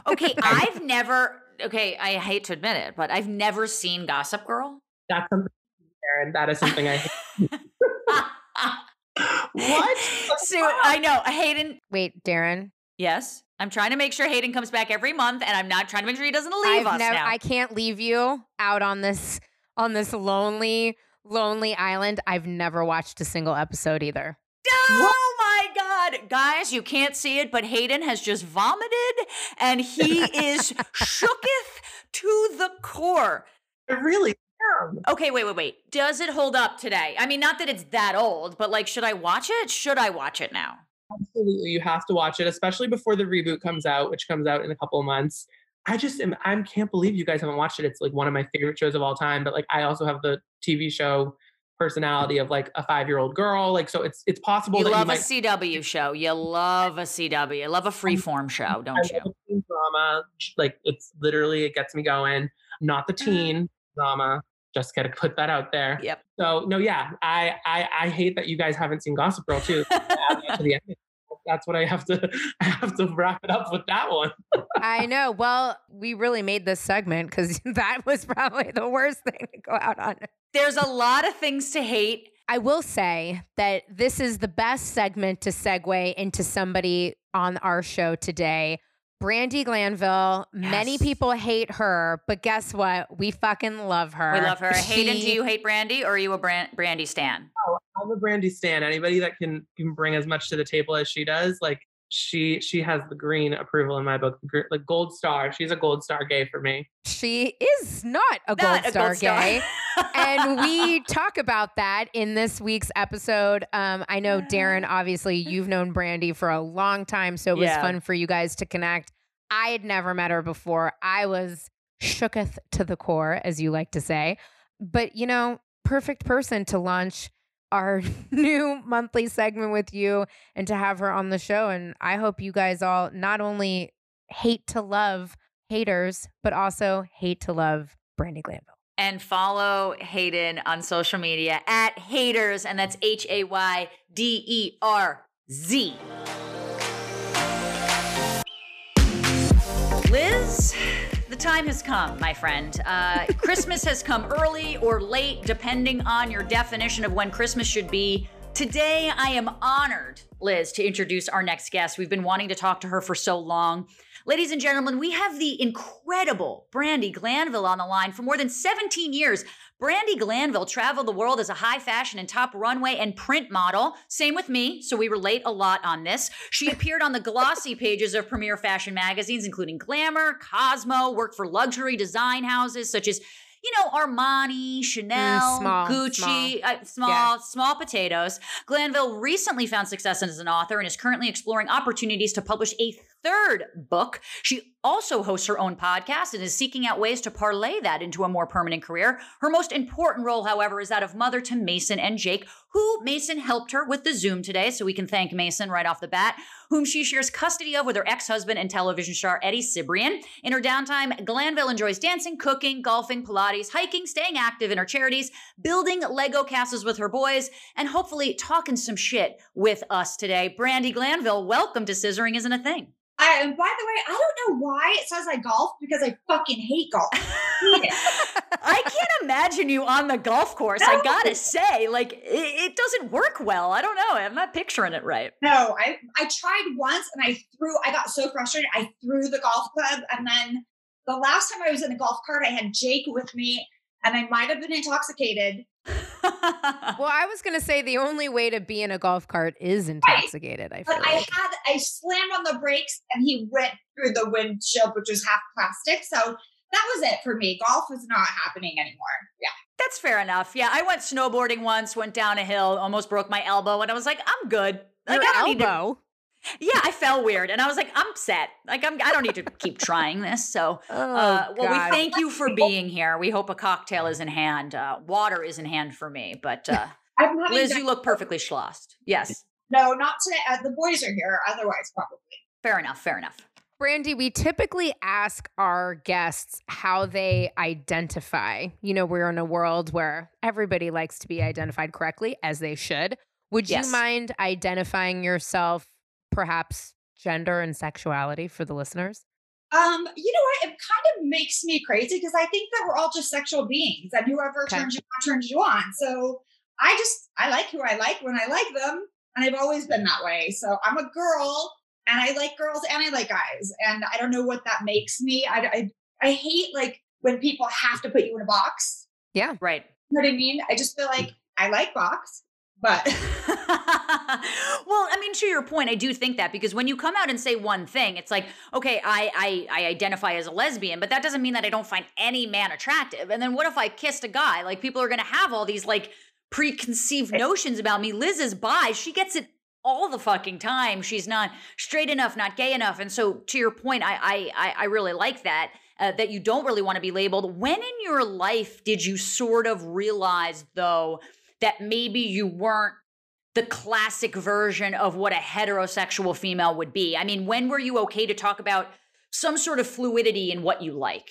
[SPEAKER 2] Okay, [LAUGHS] I've never okay, I hate to admit it, but I've never seen Gossip Girl.
[SPEAKER 4] that's something, Aaron. That is something I. [LAUGHS] what?
[SPEAKER 2] so I know Hayden.
[SPEAKER 3] Wait, Darren.
[SPEAKER 2] Yes, I'm trying to make sure Hayden comes back every month, and I'm not trying to make sure he doesn't leave
[SPEAKER 3] I've
[SPEAKER 2] us
[SPEAKER 3] never,
[SPEAKER 2] now.
[SPEAKER 3] I can't leave you out on this on this lonely, lonely island. I've never watched a single episode either.
[SPEAKER 2] Oh my God. Guys, you can't see it, but Hayden has just vomited and he [LAUGHS] is shooketh to the core.
[SPEAKER 4] I really am.
[SPEAKER 2] Okay, wait, wait, wait. Does it hold up today? I mean, not that it's that old, but like, should I watch it? Should I watch it now?
[SPEAKER 4] Absolutely, you have to watch it, especially before the reboot comes out, which comes out in a couple of months. I just am. I can't believe you guys haven't watched it. It's like one of my favorite shows of all time. But like, I also have the TV show personality of like a five-year-old girl. Like, so it's it's possible
[SPEAKER 2] You
[SPEAKER 4] that
[SPEAKER 2] love
[SPEAKER 4] you
[SPEAKER 2] a. CW show. You love a CW. You love a freeform show, don't you?
[SPEAKER 4] love drama. Like, it's literally it gets me going. Not the uh-huh. teen drama. Just gotta put that out there.
[SPEAKER 2] Yep.
[SPEAKER 4] So no, yeah, I I I hate that you guys haven't seen Gossip Girl too. [LAUGHS] Add that to the end. That's what I have to. [LAUGHS] I have to wrap it up with that one.
[SPEAKER 3] I [LAUGHS] know. Well, we really made this segment because [LAUGHS] that was probably the worst thing to go out on.
[SPEAKER 2] There's a lot of things to hate.
[SPEAKER 3] I will say that this is the best segment to segue into somebody on our show today. Brandi Glanville. Many people hate her, but guess what? We fucking love her.
[SPEAKER 2] We love her. Hayden, do you hate Brandi or are you a Bran- Brandi stan?
[SPEAKER 4] Oh, I'm a Brandi stan. Anybody that can can bring as much to the table as she does, like she she has the green approval in my book, the gr- like gold star. She's a gold star gay for me.
[SPEAKER 3] She is not a gold
[SPEAKER 2] Not a
[SPEAKER 3] star
[SPEAKER 2] gold star.
[SPEAKER 3] gay. [LAUGHS] and we talk about that in this week's episode. Um, I know Darren, obviously, you've known Brandi for a long time, so it was
[SPEAKER 2] Yeah.
[SPEAKER 3] fun for you guys to connect. I had never met her before. I was shooketh to the core, as you like to say. But you know, perfect person to launch our [LAUGHS] new monthly segment with you and to have her on the show. And I hope you guys all not only hate to love haters, but also hate to love Brandi Glanville.
[SPEAKER 2] And follow Hayden on social media at haters, and that's H A Y D E R Z. Liz, the time has come, my friend. Uh, [LAUGHS] Christmas has come early or late, depending on your definition of when Christmas should be. Today, I am honored, Liz, to introduce our next guest. We've been wanting to talk to her for so long. Ladies and gentlemen, we have the incredible Brandi Glanville on the line for more than 17 years. Brandi Glanville traveled the world as a high fashion and top runway and print model. Same with me, so we relate a lot on this. She [LAUGHS] appeared on the glossy pages of premier fashion magazines, including Glamour, Cosmo, worked for luxury design houses such as you know, Armani, Chanel,
[SPEAKER 3] Mm, small,
[SPEAKER 2] Gucci,
[SPEAKER 3] small.
[SPEAKER 2] uh, small,
[SPEAKER 3] Yeah.
[SPEAKER 2] small potatoes. Glanville recently found success as an author and is currently exploring opportunities to publish a third book. She also hosts her own podcast and is seeking out ways to parlay that into a more permanent career. Her most important role, however, is that of mother to Mason and Jake, who Mason helped her with the Zoom today, so we can thank Mason right off the bat, whom she shares custody of with her ex-husband and television star Eddie Cibrian. In her downtime, Glanville enjoys dancing, cooking, golfing, Pilates, hiking, staying active in her charities, building Lego castles with her boys, and hopefully talking some shit with us today. Brandi Glanville, welcome to Scissoring Isn't a Thing.
[SPEAKER 5] I, and by the way, I don't know why it says I golf because I fucking hate golf. [LAUGHS]
[SPEAKER 2] I can't imagine you on the golf course. I gotta say, like, it, it doesn't work well. I don't know. I'm not picturing it right.
[SPEAKER 5] no, I I tried once and I threw. I got so frustrated. I threw the golf club, and then the last time I was in a golf cart, I had Jake with me, and I might have been intoxicated.
[SPEAKER 3] Well, I was gonna say the only way to be in a golf cart is intoxicated. I feel
[SPEAKER 5] But I had I slammed on the brakes, and he went through the windshield, which was half plastic. So that was it for me. Golf was not happening anymore. Yeah.
[SPEAKER 2] That's fair enough. Yeah, I went snowboarding once, went down a hill, almost broke my elbow, and I was like, I'm good. Like,
[SPEAKER 3] Your
[SPEAKER 2] I don't need to-
[SPEAKER 3] elbow.
[SPEAKER 2] Yeah, I fell weird, and I was like, I'm set. Like, I'm. I don't need to keep trying this. So, [LAUGHS]
[SPEAKER 3] Oh,
[SPEAKER 2] uh, well,
[SPEAKER 3] God.
[SPEAKER 2] we thank you for [LAUGHS] being here. We hope a cocktail is in hand. Uh, water is in hand for me, but uh, [LAUGHS] Liz,
[SPEAKER 5] that-
[SPEAKER 2] you look perfectly schlossed. Yes,
[SPEAKER 5] no, not today. Uh, the boys are here. Otherwise, probably.
[SPEAKER 2] fair enough. Fair enough.
[SPEAKER 3] Brandi, we typically ask our guests how they identify. You know, we're in a world where everybody likes to be identified correctly, as they should. Would
[SPEAKER 2] Yes.
[SPEAKER 3] you mind identifying yourself, perhaps gender and sexuality for the listeners?
[SPEAKER 5] Um, you know what? It kind of makes me crazy because I think that we're all just sexual beings, and whoever
[SPEAKER 3] Okay.
[SPEAKER 5] turns you on turns you on. So I just I like who I like when I like them, and I've always been that way. So I'm a girl, and I like girls and I like guys, and I don't know what that makes me. I I, I hate like when people have to put you in a box. Yeah.
[SPEAKER 2] Right.
[SPEAKER 5] You know what I mean? I just feel like I like box, but [LAUGHS] [LAUGHS]
[SPEAKER 2] well, I mean, to your point, I do think that because when you come out and say one thing, it's like, okay, I, I I identify as a lesbian, but that doesn't mean that I don't find any man attractive. And then what if I kissed a guy? Like people are gonna have all these like preconceived notions about me. Liz is bi; she gets it all the fucking time. She's not straight enough, not gay enough. And so, to your point, I I I, I really like that. Uh, that you don't really want to be labeled. When in your life did you sort of realize, though, that maybe you weren't the classic version of what a heterosexual female would be. I mean, when were you okay to talk about some sort of fluidity in what you like?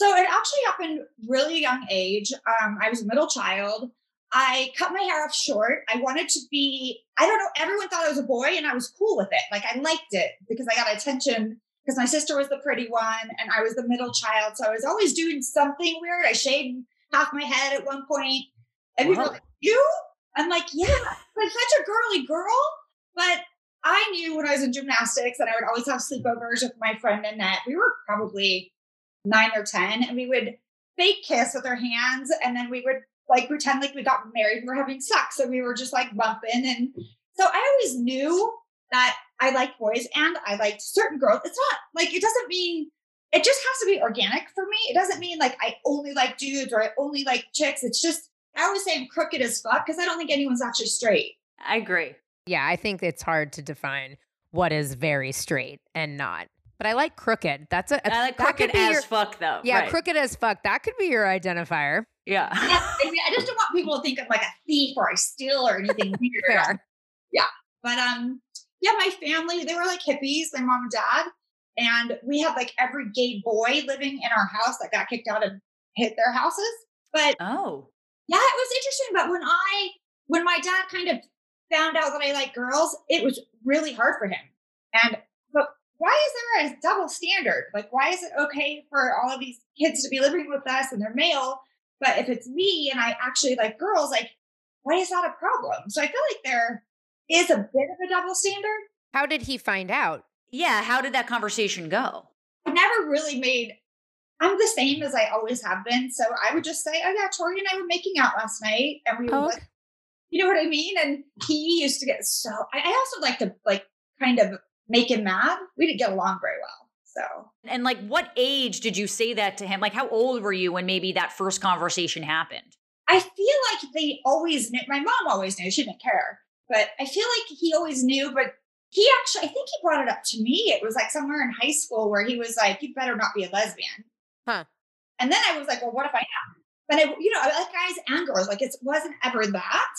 [SPEAKER 5] So it actually happened really young age. Um, I was a middle child. I cut my hair off short. I wanted to be, I don't know, everyone thought I was a boy and I was cool with it. Like I liked it because I got attention because my sister was the pretty one and I was the middle child. So I was always doing something weird. I shaved half my head at one point. And people
[SPEAKER 2] Wow.
[SPEAKER 5] were like, You? I'm like, Yeah, I'm such a girly girl. But I knew when I was in gymnastics that I would always have sleepovers with my friend Annette. We were probably nine or 10, and we would fake kiss with our hands. And then we would like pretend like we got married and we're having sex. So we were just like bumping. And so I always knew that I liked boys and I liked certain girls. It's not like, it doesn't mean, it just has to be organic for me. It doesn't mean like I only like dudes or I only like chicks. It's just, I always say I'm crooked as fuck because I don't think anyone's actually straight.
[SPEAKER 2] I agree.
[SPEAKER 3] Yeah, I think it's hard to define what is very straight and not. But I like crooked. That's a
[SPEAKER 2] I like crooked as
[SPEAKER 3] your-
[SPEAKER 2] fuck, though.
[SPEAKER 3] Yeah,
[SPEAKER 2] Right.
[SPEAKER 3] crooked as fuck. That could be your identifier.
[SPEAKER 2] Yeah.
[SPEAKER 5] Yeah, I, mean, I just don't want people to think I'm like a thief or I steal or anything [LAUGHS] weird.
[SPEAKER 3] Fair. Yeah.
[SPEAKER 5] But um, yeah, my family, they were like hippies, my mom and dad. And we had like every gay boy living in our house that got kicked out and hit their houses. But
[SPEAKER 2] Oh.
[SPEAKER 5] Yeah, it was interesting. But when I when my dad kind of found out that I like girls, it was really hard for him. And but why is there a double standard? Like, why is it okay for all of these kids to be living with us and they're male? But if it's me and I actually like girls, like, why is that a problem? So I feel like there is a bit of a double standard.
[SPEAKER 3] How did he find out?
[SPEAKER 2] Yeah, how did that conversation go?
[SPEAKER 5] I never really made, I'm the same as I always have been. So I would just say, oh, yeah, Tori and I were making out last night. And we
[SPEAKER 3] Oh,
[SPEAKER 5] like, you know what I mean? And he used to get so, I I also like to like kind of make him mad. We didn't get along very well. So
[SPEAKER 2] And like, what age did you say that to him? Like, how old were you when maybe that first conversation happened?
[SPEAKER 5] I feel like they always knew. My mom always knew. She didn't care. But I feel like he always knew. But he actually, I think he brought it up to me. It was like somewhere in high school where he was like, you better not be a lesbian.
[SPEAKER 3] Huh.
[SPEAKER 5] And then I was like, well, what if I am? But I, you know, I like guys and girls. Like it wasn't ever that.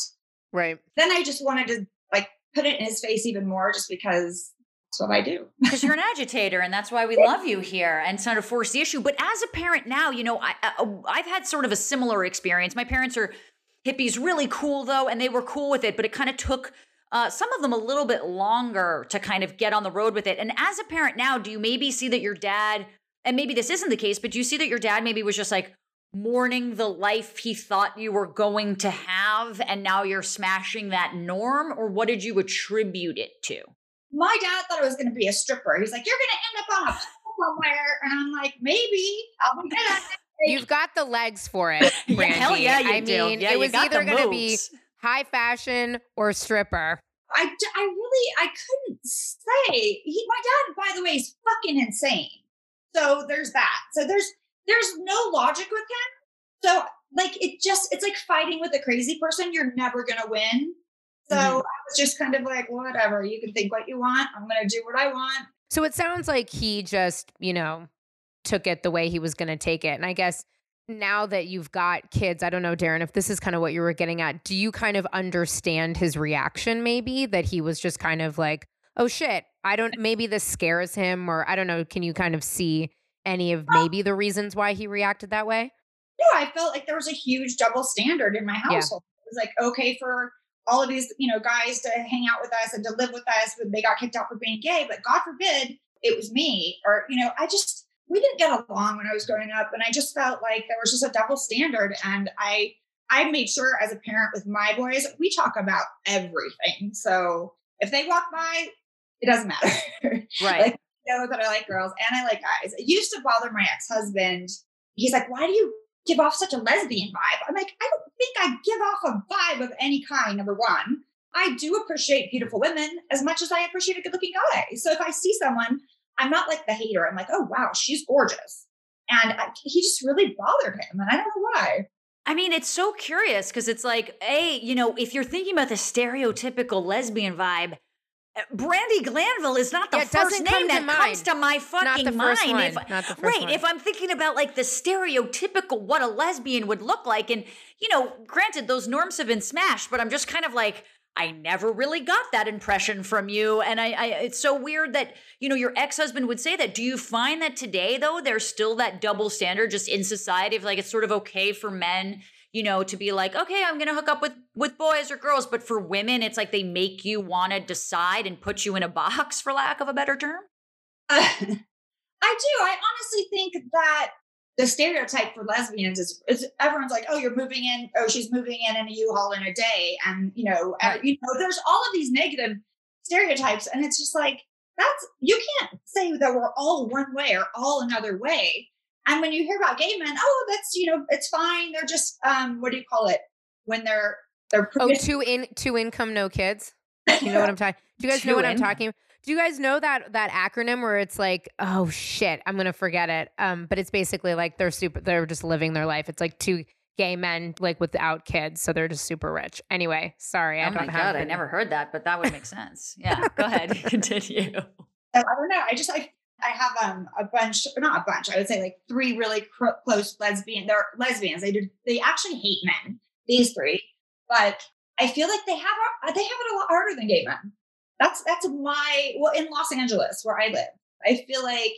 [SPEAKER 3] Right.
[SPEAKER 5] Then I just wanted to like put it in his face even more just because that's what I do.
[SPEAKER 2] Because you're an agitator, and that's why we love you here and sort of force the issue. But as a parent now, you know, I, I, I've had sort of a similar experience. My parents are hippies, really cool though, and they were cool with it, but it kind of took uh, some of them a little bit longer to kind of get on the road with it. And as a parent now, do you maybe see that your dad, and maybe this isn't the case, but do you see that your dad maybe was just like mourning the life he thought you were going to have, and now you're smashing that norm? Or what did you attribute it to?
[SPEAKER 5] My dad thought I was going to be a stripper. He's like, you're going to end up on a pole somewhere. And I'm like, maybe I'll be good. [LAUGHS]
[SPEAKER 3] You've got the legs for it. [LAUGHS]
[SPEAKER 2] Yeah, hell yeah, you
[SPEAKER 3] I
[SPEAKER 2] do.
[SPEAKER 3] mean,
[SPEAKER 2] Yeah,
[SPEAKER 3] it was either going to be high fashion or stripper.
[SPEAKER 5] I, I really I couldn't say. He, my dad, by the way, is fucking insane. So there's that. So there's there's no logic with him. So like it just it's like fighting with a crazy person. You're never gonna win. So
[SPEAKER 2] Mhm.
[SPEAKER 5] I was just kind of like, whatever. You can think what you want. I'm gonna do what I want.
[SPEAKER 3] So it sounds like he just, you know, took it the way he was going to take it. And I guess now that you've got kids, I don't know, Darren, if this is kind of what you were getting at, do you kind of understand his reaction maybe that he was just kind of like, oh shit, I don't, maybe this scares him or I don't know. Can you kind of see any of maybe the reasons why he reacted that way?
[SPEAKER 5] No, I felt like there was a huge double standard in my
[SPEAKER 3] Yeah.
[SPEAKER 5] household. It was like okay for all of these, you know, guys to hang out with us and to live with us when they got kicked out for being gay, but God forbid it was me. Or, you know, I just we didn't get along when I was growing up. And I just felt like there was just a double standard. And I I made sure as a parent with my boys, we talk about everything. So if they walk by, it doesn't matter. [LAUGHS]
[SPEAKER 3] Right.
[SPEAKER 5] Like, know that I like girls and I like guys. It used to bother my ex-husband. He's like, why do you give off such a lesbian vibe? I'm like, I don't think I give off a vibe of any kind, number one. I do appreciate beautiful women as much as I appreciate a good looking guy. So if I see someone, I'm not like the hater. I'm like, oh, wow, she's gorgeous. And I, he just really bothered him. And I don't know why.
[SPEAKER 2] I mean, it's so curious because it's like, a, you know, if you're thinking about the stereotypical lesbian vibe, Brandi Glanville is not the
[SPEAKER 3] Yeah,
[SPEAKER 2] first name that comes to my
[SPEAKER 3] Not
[SPEAKER 2] fucking
[SPEAKER 3] the first
[SPEAKER 2] mind.
[SPEAKER 3] one.
[SPEAKER 2] If,
[SPEAKER 3] Not the first
[SPEAKER 2] right.
[SPEAKER 3] one.
[SPEAKER 2] If I'm thinking about like the stereotypical what a lesbian would look like, and you know, granted, those norms have been smashed, but I'm just kind of like, I never really got that impression from you. And I, I it's so weird that, you know, your ex-husband would say that. Do you find that today though, there's still that double standard just in society of like it's sort of okay for men, you know, to be like, okay, I'm gonna hook up with with boys or girls. But for women, it's like they make you wanna decide and put you in a box, for lack of a better term.
[SPEAKER 5] Uh, [LAUGHS] I do. I honestly think that the stereotype for lesbians is, is everyone's like, oh, you're moving in. Oh, she's moving in in a U-Haul in a day, and you know, ev- you know, there's all of these negative stereotypes, and it's just like that's you can't say that we're all one way or all another way. And when you hear about gay men, oh, that's you know, it's fine. They're just um, what do you call it when they're they're
[SPEAKER 3] Oh,
[SPEAKER 5] permissive-
[SPEAKER 3] in two income, no kids. [LAUGHS] You know what I'm talking? Do you guys know what I'm talking? Do you guys know that that acronym where it's like, oh shit, I'm gonna forget it. Um, but it's basically like they're super. They're just living their life. It's like two gay men like without kids, so they're just super rich. Anyway, sorry, I
[SPEAKER 2] oh
[SPEAKER 3] don't
[SPEAKER 2] my
[SPEAKER 3] have.
[SPEAKER 2] god, I never heard that, but that would make sense. Yeah, go ahead, [LAUGHS] continue.
[SPEAKER 5] I don't know. I just I I have um a bunch, not a bunch. I would say like three really cr- close lesbian. They're lesbians. They do, They actually hate men. These three, but I feel like they have a, they have it a lot harder than gay men. That's that's my well in Los Angeles where I live. I feel like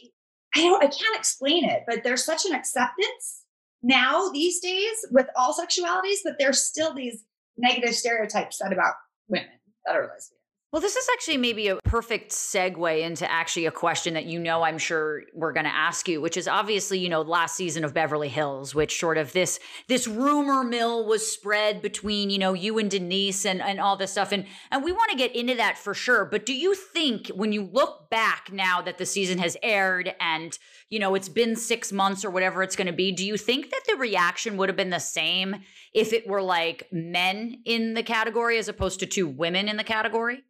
[SPEAKER 5] I don't I can't explain it, but there's such an acceptance now these days with all sexualities, but there's still these negative stereotypes said about women that are lesbian.
[SPEAKER 2] Well, this is actually maybe a perfect segue into actually a question that you know I'm sure we're going to ask you, which is obviously, you know, last season of Beverly Hills, which sort of this this rumor mill was spread between, you know, you and Denise and and all this stuff and and we want to get into that for sure, but do you think when you look back now that the season has aired and, you know, it's been 6 months or whatever it's going to be, do you think that the reaction would have been the same if it were like men in the category as opposed to two women in the category?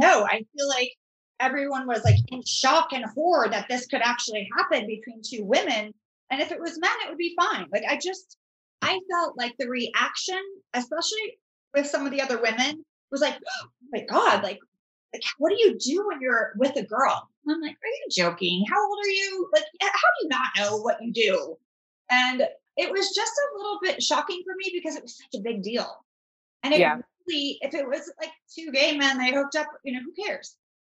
[SPEAKER 5] No, I feel like everyone was like in shock and horror that this could actually happen between two women. And if it was men, it would be fine. Like I just, I felt like the reaction, especially with some of the other women, was like, oh my God, like, like what do you do when you're with a girl? And I'm like, are you joking? How old are you? Like, how do you not know what you do? And it was just a little bit shocking for me because it was such a big deal. And it yeah if it was like two gay men, they hooked up, you know, who cares?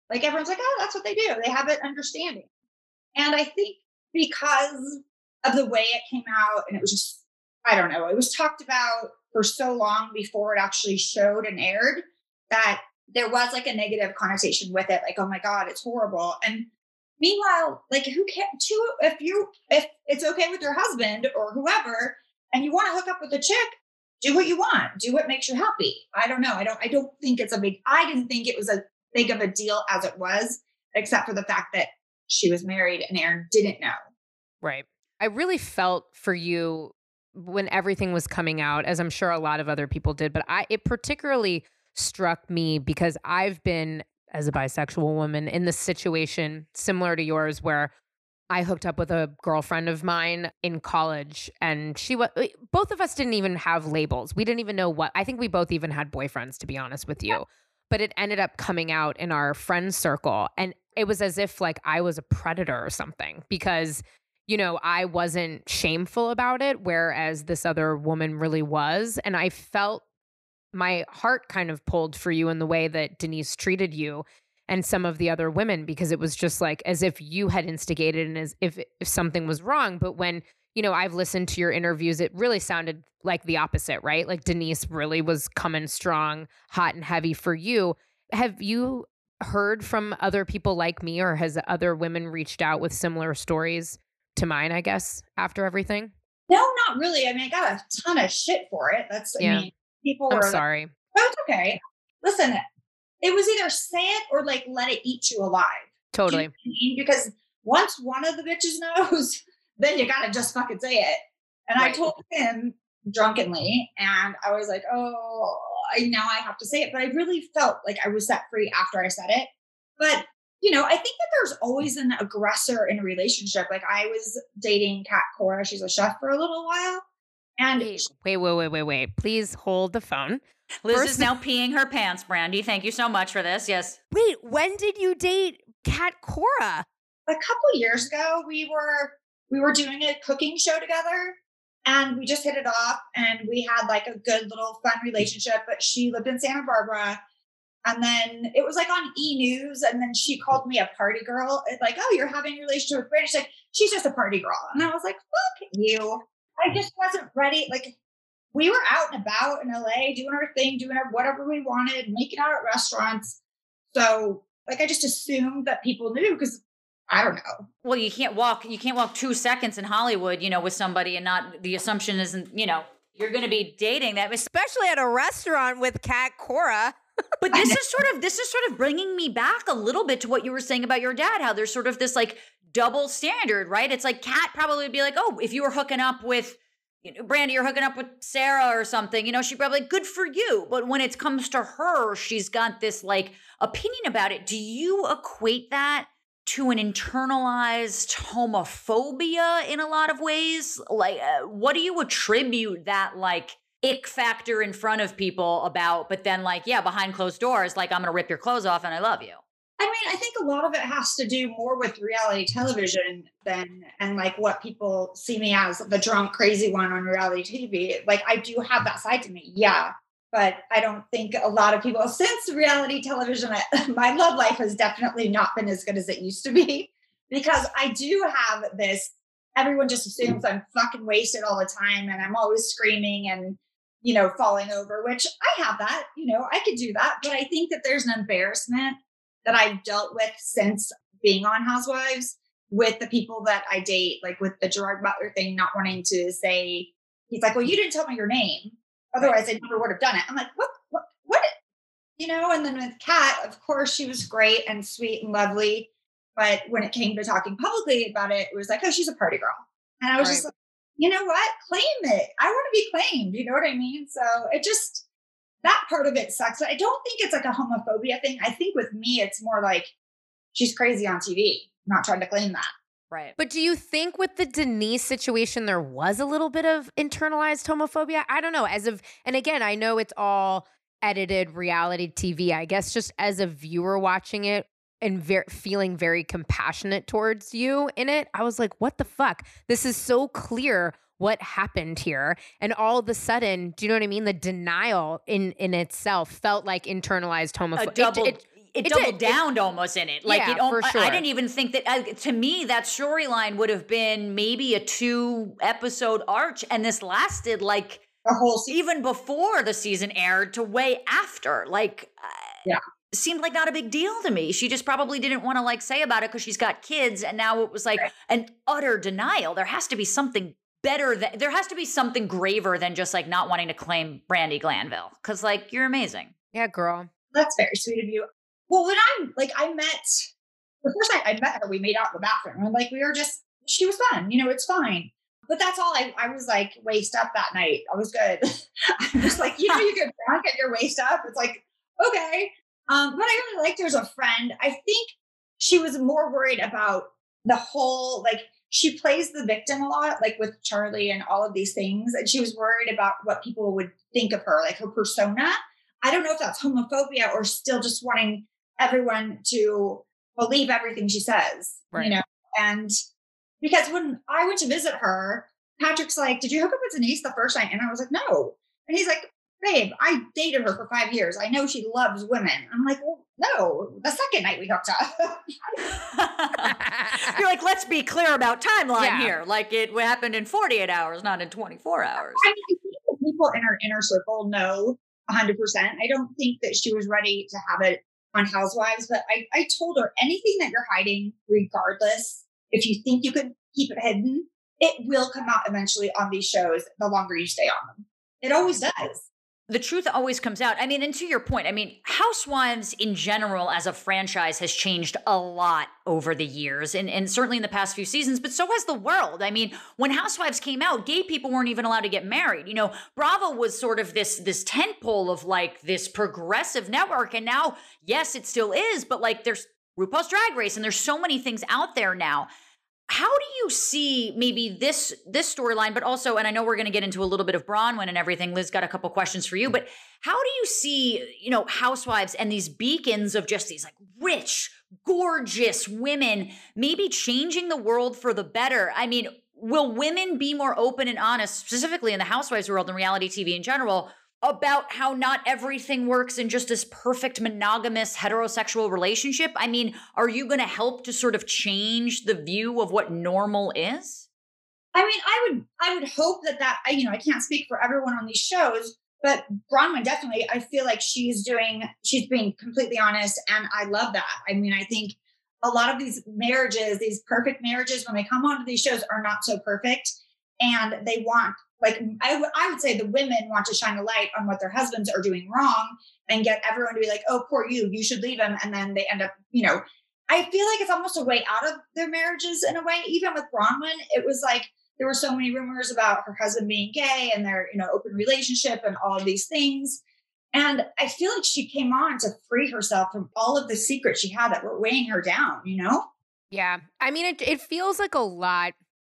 [SPEAKER 5] Like everyone's like, oh, that's what they do. They have an understanding. And I think because of the way it came out, and it was just, I don't know, it was talked about for so long before it actually showed and aired that there was like a negative connotation with it, like, oh my God, it's horrible. And meanwhile, like who cares? Two, if you if it's okay with your husband or whoever, and you want to hook up with a chick, do what you want do what makes you happy. I don't know. I don't i don't think it's a big i didn't think it was a big of a deal as it was except for the fact that she was married and aaron didn't know.
[SPEAKER 3] Right. I really felt for you when everything was coming out as i'm sure a lot of other people did but i it particularly struck me because i've been as a bisexual woman in this situation similar to yours where I hooked up with a girlfriend of mine in college, and she was both of us didn't even have labels. We didn't even know what. I think we both even had boyfriends, to be honest with you. But it ended up coming out in our friend circle, and it was as if like I was a predator or something because you know I wasn't shameful about it, whereas this other woman really was, and I felt my heart kind of pulled for you in the way that Denise treated you and some of the other women because it was just like as if you had instigated and as if, if something was wrong. But when, you know, I've listened to your interviews, it really sounded like the opposite, right? Like Denise really was coming strong, hot and heavy for you. Have you heard from other people like me or has other women reached out with similar stories to mine, I guess, after everything?
[SPEAKER 5] No, not really. I mean, I got a ton of shit for it. That's, I yeah. mean, people
[SPEAKER 3] I'm
[SPEAKER 5] were
[SPEAKER 3] sorry.
[SPEAKER 5] Like, oh, it's okay. Listen, it was either say it or like let it eat you alive.
[SPEAKER 3] Totally.
[SPEAKER 5] You know I mean? Because once one of the bitches [LAUGHS] knows, then you gotta just fucking say it. And right. I told him drunkenly, and I was like, oh, I, now I have to say it. But I really felt like I was set free after I said it. But you know, I think that there's always an aggressor in a relationship. Like I was dating Cat Cora, she's a chef for a little while. And
[SPEAKER 3] wait, wait, wait, wait, wait, wait. Please hold the phone.
[SPEAKER 2] Liz First, is now peeing her pants, Brandi. Thank you so much for this. Yes.
[SPEAKER 3] Wait, when did you date Cat Cora?
[SPEAKER 5] A couple years ago, we were we were doing a cooking show together and we just hit it off and we had like a good little fun relationship. But she lived in Santa Barbara. And then it was like on E News, and then she called me a party girl. It's like, oh, you're having a relationship with Brandi. She's like, she's just a party girl. And I was like, fuck you. I just wasn't ready. Like we were out and about in LA doing our thing, doing our whatever we wanted, making out at restaurants. So like I just assumed that people knew because I don't know.
[SPEAKER 2] Well, you can't walk you can't walk two seconds in Hollywood, you know, with somebody and not the assumption isn't, you know, you're gonna be dating that
[SPEAKER 3] especially at a restaurant with Cat Cora. [LAUGHS]
[SPEAKER 2] but this is sort of this is sort of bringing me back a little bit to what you were saying about your dad how there's sort of this like double standard right it's like Cat probably would be like oh if you were hooking up with you know, Brandi, you're hooking up with Sarah or something, you know, she'd probably good for you. But when it comes to her, she's got this like opinion about it. Do you equate that to an internalized homophobia in a lot of ways? Like, uh, what do you attribute that like ick factor in front of people about? But then, like, yeah, behind closed doors, like, I'm gonna rip your clothes off and I love you.
[SPEAKER 5] I mean, I think a lot of it has to do more with reality television than and like what people see me as the drunk crazy one on reality TV. Like I do have that side to me, yeah, but I don't think a lot of people [LAUGHS] since reality television, [LAUGHS] my love life has definitely not been as good as it used to be [LAUGHS] because I do have this. Everyone just assumes I'm fucking wasted all the time and I'm always screaming and you know, falling over, which I have that, you know, I could do that. But I think that there's an embarrassment that I've dealt with since being on Housewives with the people that I date, like with the Gerard Butler thing, not wanting to say, he's like, well, you didn't tell me your name. Otherwise, I never would have done it. I'm like, what, what, what? You know, and then with Cat, of course, she was great and sweet and lovely. But when it came to talking publicly about it, it was like, oh, she's a party girl. And I was
[SPEAKER 3] Right.
[SPEAKER 5] just like, you know what? Claim it. I want to be claimed. You know what I mean? So it just, that part of it sucks. But I don't think it's like a homophobia thing. I think with me, it's more like she's crazy on TV, not trying to claim that.
[SPEAKER 2] Right.
[SPEAKER 3] But do you think with the Denise situation, there was a little bit of internalized homophobia? I don't know. As of, and again, I know it's all edited reality TV. I guess just as a viewer watching it and ver- feeling very compassionate towards you in it, I was like, what the fuck? This is so clear what happened here. And all of a sudden, do you know what I mean? The denial in in itself felt like internalized
[SPEAKER 2] a
[SPEAKER 3] homophobia.
[SPEAKER 2] double. It,
[SPEAKER 3] it
[SPEAKER 2] doubled
[SPEAKER 3] did. It-
[SPEAKER 2] down almost in it. Like
[SPEAKER 3] Yeah,
[SPEAKER 2] it, al-
[SPEAKER 3] for
[SPEAKER 2] I- I, didn't even think that. Uh, to me, that storyline would have been maybe a two episode arch, and this lasted like
[SPEAKER 5] a whole season.
[SPEAKER 2] even before the season aired to way after. Like, uh,
[SPEAKER 5] Yeah.
[SPEAKER 2] seemed like not a big deal to me. She just probably didn't want to like say about it because she's got kids, and now it was like
[SPEAKER 5] Right.
[SPEAKER 2] an utter denial. There has to be something better than there has to be something graver than just like not wanting to claim Brandi Glanville because like you're amazing.
[SPEAKER 3] yeah, girl.
[SPEAKER 5] That's very sweet of you. Well, when I'm like I met the first night I met her, we made out in the bathroom. And like we were just she was fun, you know, it's fine. But that's all I I was like waist up that night. I was good. [LAUGHS] I'm just like, you know, you get drunk and your waist up. It's like, okay. Um, but I really liked her as a friend. I think she was more worried about the whole like she plays the victim a lot, like with Charlie and all of these things. And she was worried about what people would think of her, like her persona. I don't know if that's homophobia or still just wanting everyone to believe everything she says,
[SPEAKER 3] Right.
[SPEAKER 5] you know? And because when I went to visit her, Patrick's like, Did you hook up with Denise the first night? And I was like, No. And he's like, Babe, I dated her for five years. I know she loves women. I'm like, Well, no, the second night we hooked up. [LAUGHS]
[SPEAKER 2] You're like, let's be clear about timeline
[SPEAKER 3] Yeah.
[SPEAKER 2] here. Like it happened in 48 hours, not in 24 hours.
[SPEAKER 5] I mean, I think the people in her inner circle know 100%. I don't think that she was ready to have it on Housewives, but I, I told her anything that you're hiding, regardless, if you think you can keep it hidden, it will come out eventually on these shows the longer you stay on them. It always does.
[SPEAKER 2] The truth always comes out. I mean, and to your point, I mean, Housewives in general as a franchise has changed a lot over the years and, and certainly in the past few seasons, but so has the world. I mean, when Housewives came out, gay people weren't even allowed to get married. You know, Bravo was sort of this this tentpole of like this progressive network. And now, yes, it still is, but like there's RuPaul's Drag Race and there's so many things out there now. How do you see maybe this this storyline, but also, and I know we're going to get into a little bit of Braunwyn and everything. Liz got a couple questions for you, but how do you see, you know, housewives and these beacons of just these like rich, gorgeous women maybe changing the world for the better? I mean, will women be more open and honest, specifically in the housewives world and reality TV in general, about how not everything works in just this perfect monogamous heterosexual relationship? I mean, are you going to help to sort of change the view of what normal is?
[SPEAKER 5] I mean, I would, I would hope that that, you know, I can't speak for everyone on these shows, but Braunwyn definitely, I feel like she's doing, she's being completely honest. And I love that. I mean, I think a lot of these marriages, these perfect marriages, when they come onto these shows are not so perfect. And they want, like, I would would say the women want to shine a light on what their husbands are doing wrong and get everyone to be like, oh, poor you, you should leave him. And then they end up, you know, I feel like it's almost a way out of their marriages in a way. Even with Braunwyn, it was like, there were so many rumors about her husband being gay and their you know open relationship and all of these things and i feel like she came on to free herself from all of the secrets she had that were weighing her down you know
[SPEAKER 3] Yeah. I mean, it, it feels like a lot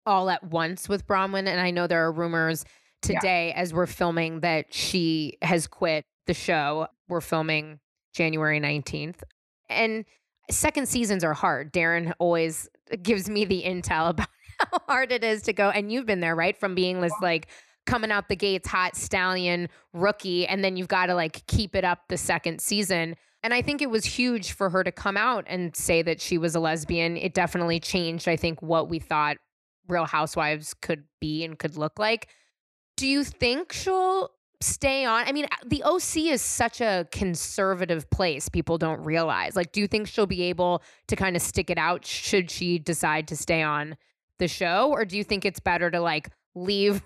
[SPEAKER 3] all at once with Braunwyn. And I know there are rumors
[SPEAKER 5] Yeah.
[SPEAKER 3] today as we're filming that she has quit the show. We're filming January 19th. And second seasons are hard. Darren always gives me the intel [LAUGHS] about how hard it is to go. And you've been there, right? From being this like coming out the gates hot stallion rookie. And then you've got to like keep it up the second season. And I think it was huge for her to come out and say that she was a lesbian. It definitely changed, I think, what we thought Real Housewives could be and could look like. Do you think she'll stay on? I mean, uh, the OC is such a conservative place. People don't realize. Like, do you think she'll be able to kind of stick it out should she decide to stay on the show, or do you think it's better to like leave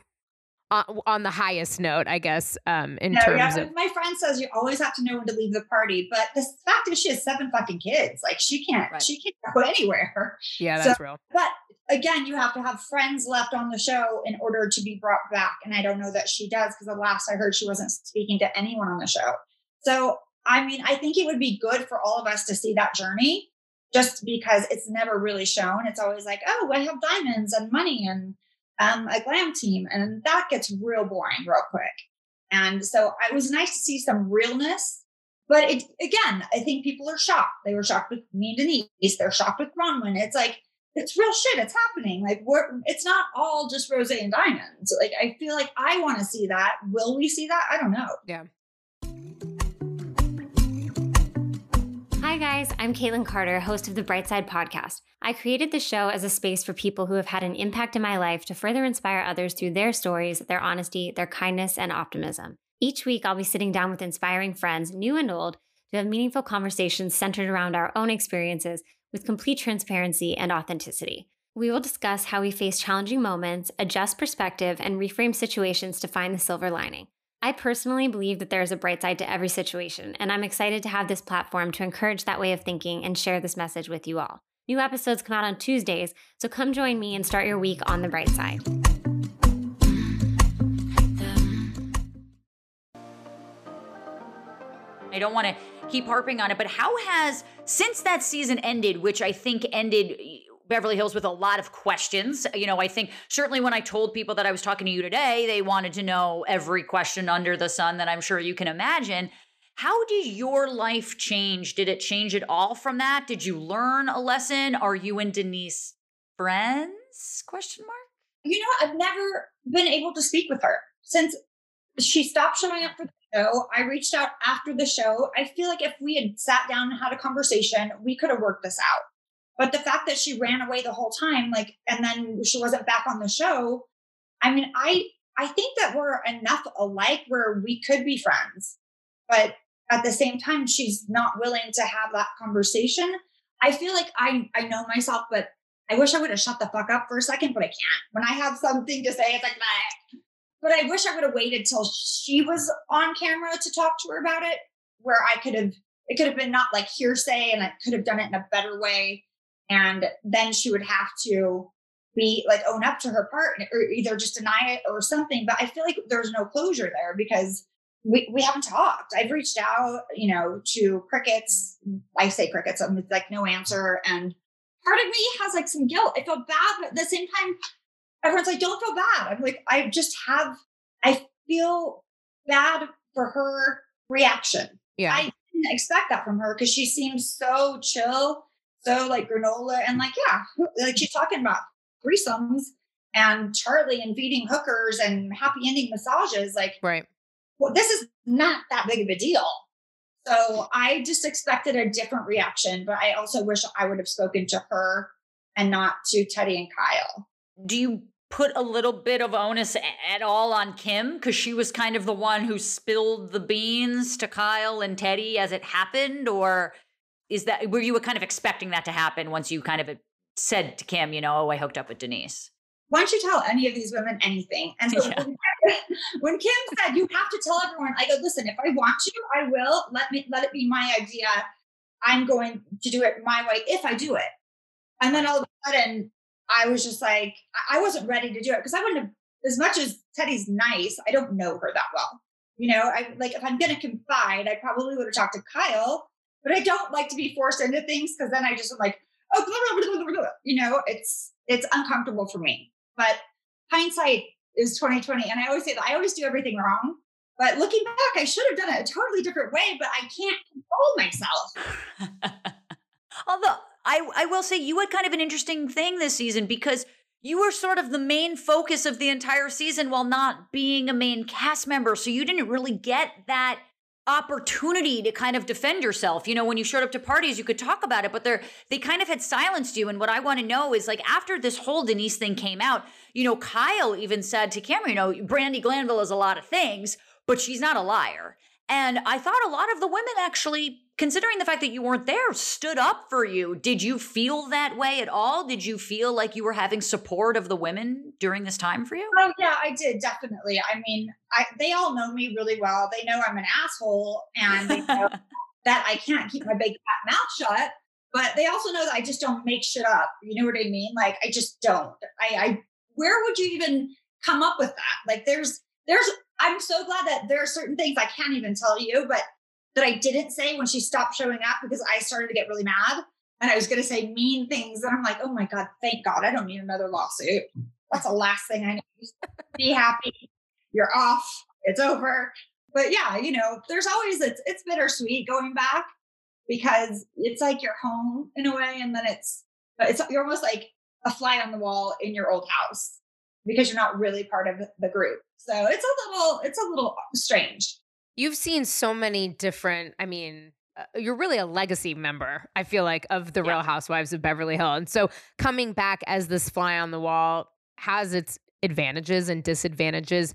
[SPEAKER 3] on, on the highest note? I guess um, in
[SPEAKER 5] no,
[SPEAKER 3] terms
[SPEAKER 5] yeah,
[SPEAKER 3] of
[SPEAKER 5] my friend says you always have to know when to leave the party, but the fact is she has seven fucking kids. Like she can't,
[SPEAKER 2] Right.
[SPEAKER 5] she can't go anywhere.
[SPEAKER 3] yeah,
[SPEAKER 5] so-
[SPEAKER 3] that's real.
[SPEAKER 5] But again, you have to have friends left on the show in order to be brought back. And I don't know that she does because the last I heard, she wasn't speaking to anyone on the show. So, I mean, I think it would be good for all of us to see that journey just because it's never really shown. It's always like, oh, I have diamonds and money and um, a glam team. And that gets real boring real quick. And so it was nice to see some realness. But it, again, I think people are shocked. They were shocked with me and Denise. They're shocked with Braunwyn. It's like, it's real shit. It's happening. Like we're it's not all just rose and diamonds. Like I feel like I want to see that. Will we see that? I don't know. Yeah.
[SPEAKER 6] Hi, guys. I'm Caitlin Carter, host of the Brightside podcast. I created the show as a space for people who have had an impact in my life to further inspire others through their stories, their honesty, their kindness, and optimism. Each week, I'll be sitting down with inspiring friends, new and old, to have meaningful conversations centered around our own experiences with complete transparency and authenticity. We will discuss how we face challenging moments, adjust perspective, and reframe situations to find the silver lining. I personally believe that there is a bright side to every situation, and I'm excited to have this platform to encourage that way of thinking and share this message with you all. New episodes come out on Tuesdays, so come join me and start your week on the bright side.
[SPEAKER 2] I don't want to keep harping on it, but how has since that season ended, which I think ended Beverly Hills with a lot of questions. You know, I think certainly when I told people that I was talking to you today, they wanted to know every question under the sun that I'm sure you can imagine. How did your life change? Did it change at all from that? Did you learn a lesson? Are you and Denise friends? Question mark.
[SPEAKER 5] You know, I've never been able to speak with her since she stopped showing up for the show. I reached out after the show. I feel like if we had sat down and had a conversation, we could have worked this out. But the fact that she ran away the whole time, like, and then she wasn't back on the show. I mean, I I think that we're enough alike where we could be friends, but at the same time, she's not willing to have that conversation. I feel like I I know myself, but I wish I would have shut the fuck up for a second, but I can't. When I have something to say, it's like that. But I wish I would have waited till she was on camera to talk to her about it, where I could have it could have been not like hearsay, and I could have done it in a better way. And then she would have to be like own up to her part or either just deny it or something. But i feel like there's no closure there because we, we haven't talked. I've reached out you know to crickets. I say crickets i'm like no answer. And part of me has like some guilt. I feel bad but at the same time everyone's like don't feel bad i'm like i just have i feel bad for her reaction
[SPEAKER 3] Yeah.
[SPEAKER 5] i didn't expect that from her because she seems so chill so like granola and like yeah like she's talking about threesomes and charlie and feeding hookers and happy ending massages like
[SPEAKER 3] right.
[SPEAKER 5] well this is not that big of a deal so i just expected a different reaction but i also wish i would have spoken to her and not to Teddi and kyle
[SPEAKER 2] Do you put a little bit of onus at all on Kim because she was kind of the one who spilled the beans to Kyle and Teddi as it happened, or is that were you kind of expecting that to happen once you kind of said to Kim, you know, oh, I hooked up with Denise?
[SPEAKER 5] why don't you tell any of these women anything? And so [LAUGHS]
[SPEAKER 2] Yeah.
[SPEAKER 5] when, when Kim said you have to tell everyone, I go, listen, if I want to, I will. Let me let it be my idea. I'm going to do it my way if I do it. And then all of a sudden, I was just like, I- wasn't ready to do it because I wouldn't have. As much as Teddi's nice, I don't know her that well. You know, I like if I'm to confide, I probably would have talked to Kyle, but I don't like to be forced into things because then I just am like, oh, blah, blah, blah. you know, it's it's uncomfortable for me. But hindsight is 2020, and I always say that I always do everything wrong. But looking back, I should have done it a totally different way, but I can't control myself. [LAUGHS]
[SPEAKER 2] Although I, I will say you had kind of an interesting thing this season because you were sort of the main focus of the entire season while not being a main cast member. So you didn't really get that opportunity to kind of defend yourself. You know, when you showed up to parties, you could talk about it, but they're they kind of had silenced you. And what I want to know is like after this whole Denise thing came out, you know, Kyle even said to Cameron, you know, Brandi Glanville is a lot of things, but she's not a liar. And I thought a lot of the women actually, considering the fact that you weren't there, stood up for you. Did you feel that way at all? Did you feel like you were having support of the women during this time for you?
[SPEAKER 5] Oh yeah, I did definitely. I mean, I they all know me really well. They know I'm an asshole, and they know [LAUGHS] that I can't keep my big fat mouth shut. But they also know that I just don't make shit up. You know what I mean? Like I just don't. I, I where would you even come up with that? Like there's there's I'm so glad that there are certain things I can't even tell you, but that I didn't say when she stopped showing up because I started to get really mad and I was going to say mean things. And I'm like, oh my God, thank God I don't need another lawsuit. That's the last thing I need. Be happy. You're off. It's over. But yeah, you know, there's always, it's, it's bittersweet going back because it's like you're home in a way. And then it's, it's, you're almost like a fly on the wall in your old house because you're not really part of the group. So it's a little, it's a little strange.
[SPEAKER 3] You've seen so many different, I mean, uh, you're really a legacy member, I feel like, of the yeah. Real Housewives of Beverly Hills. And so coming back as this fly on the wall has its advantages and disadvantages.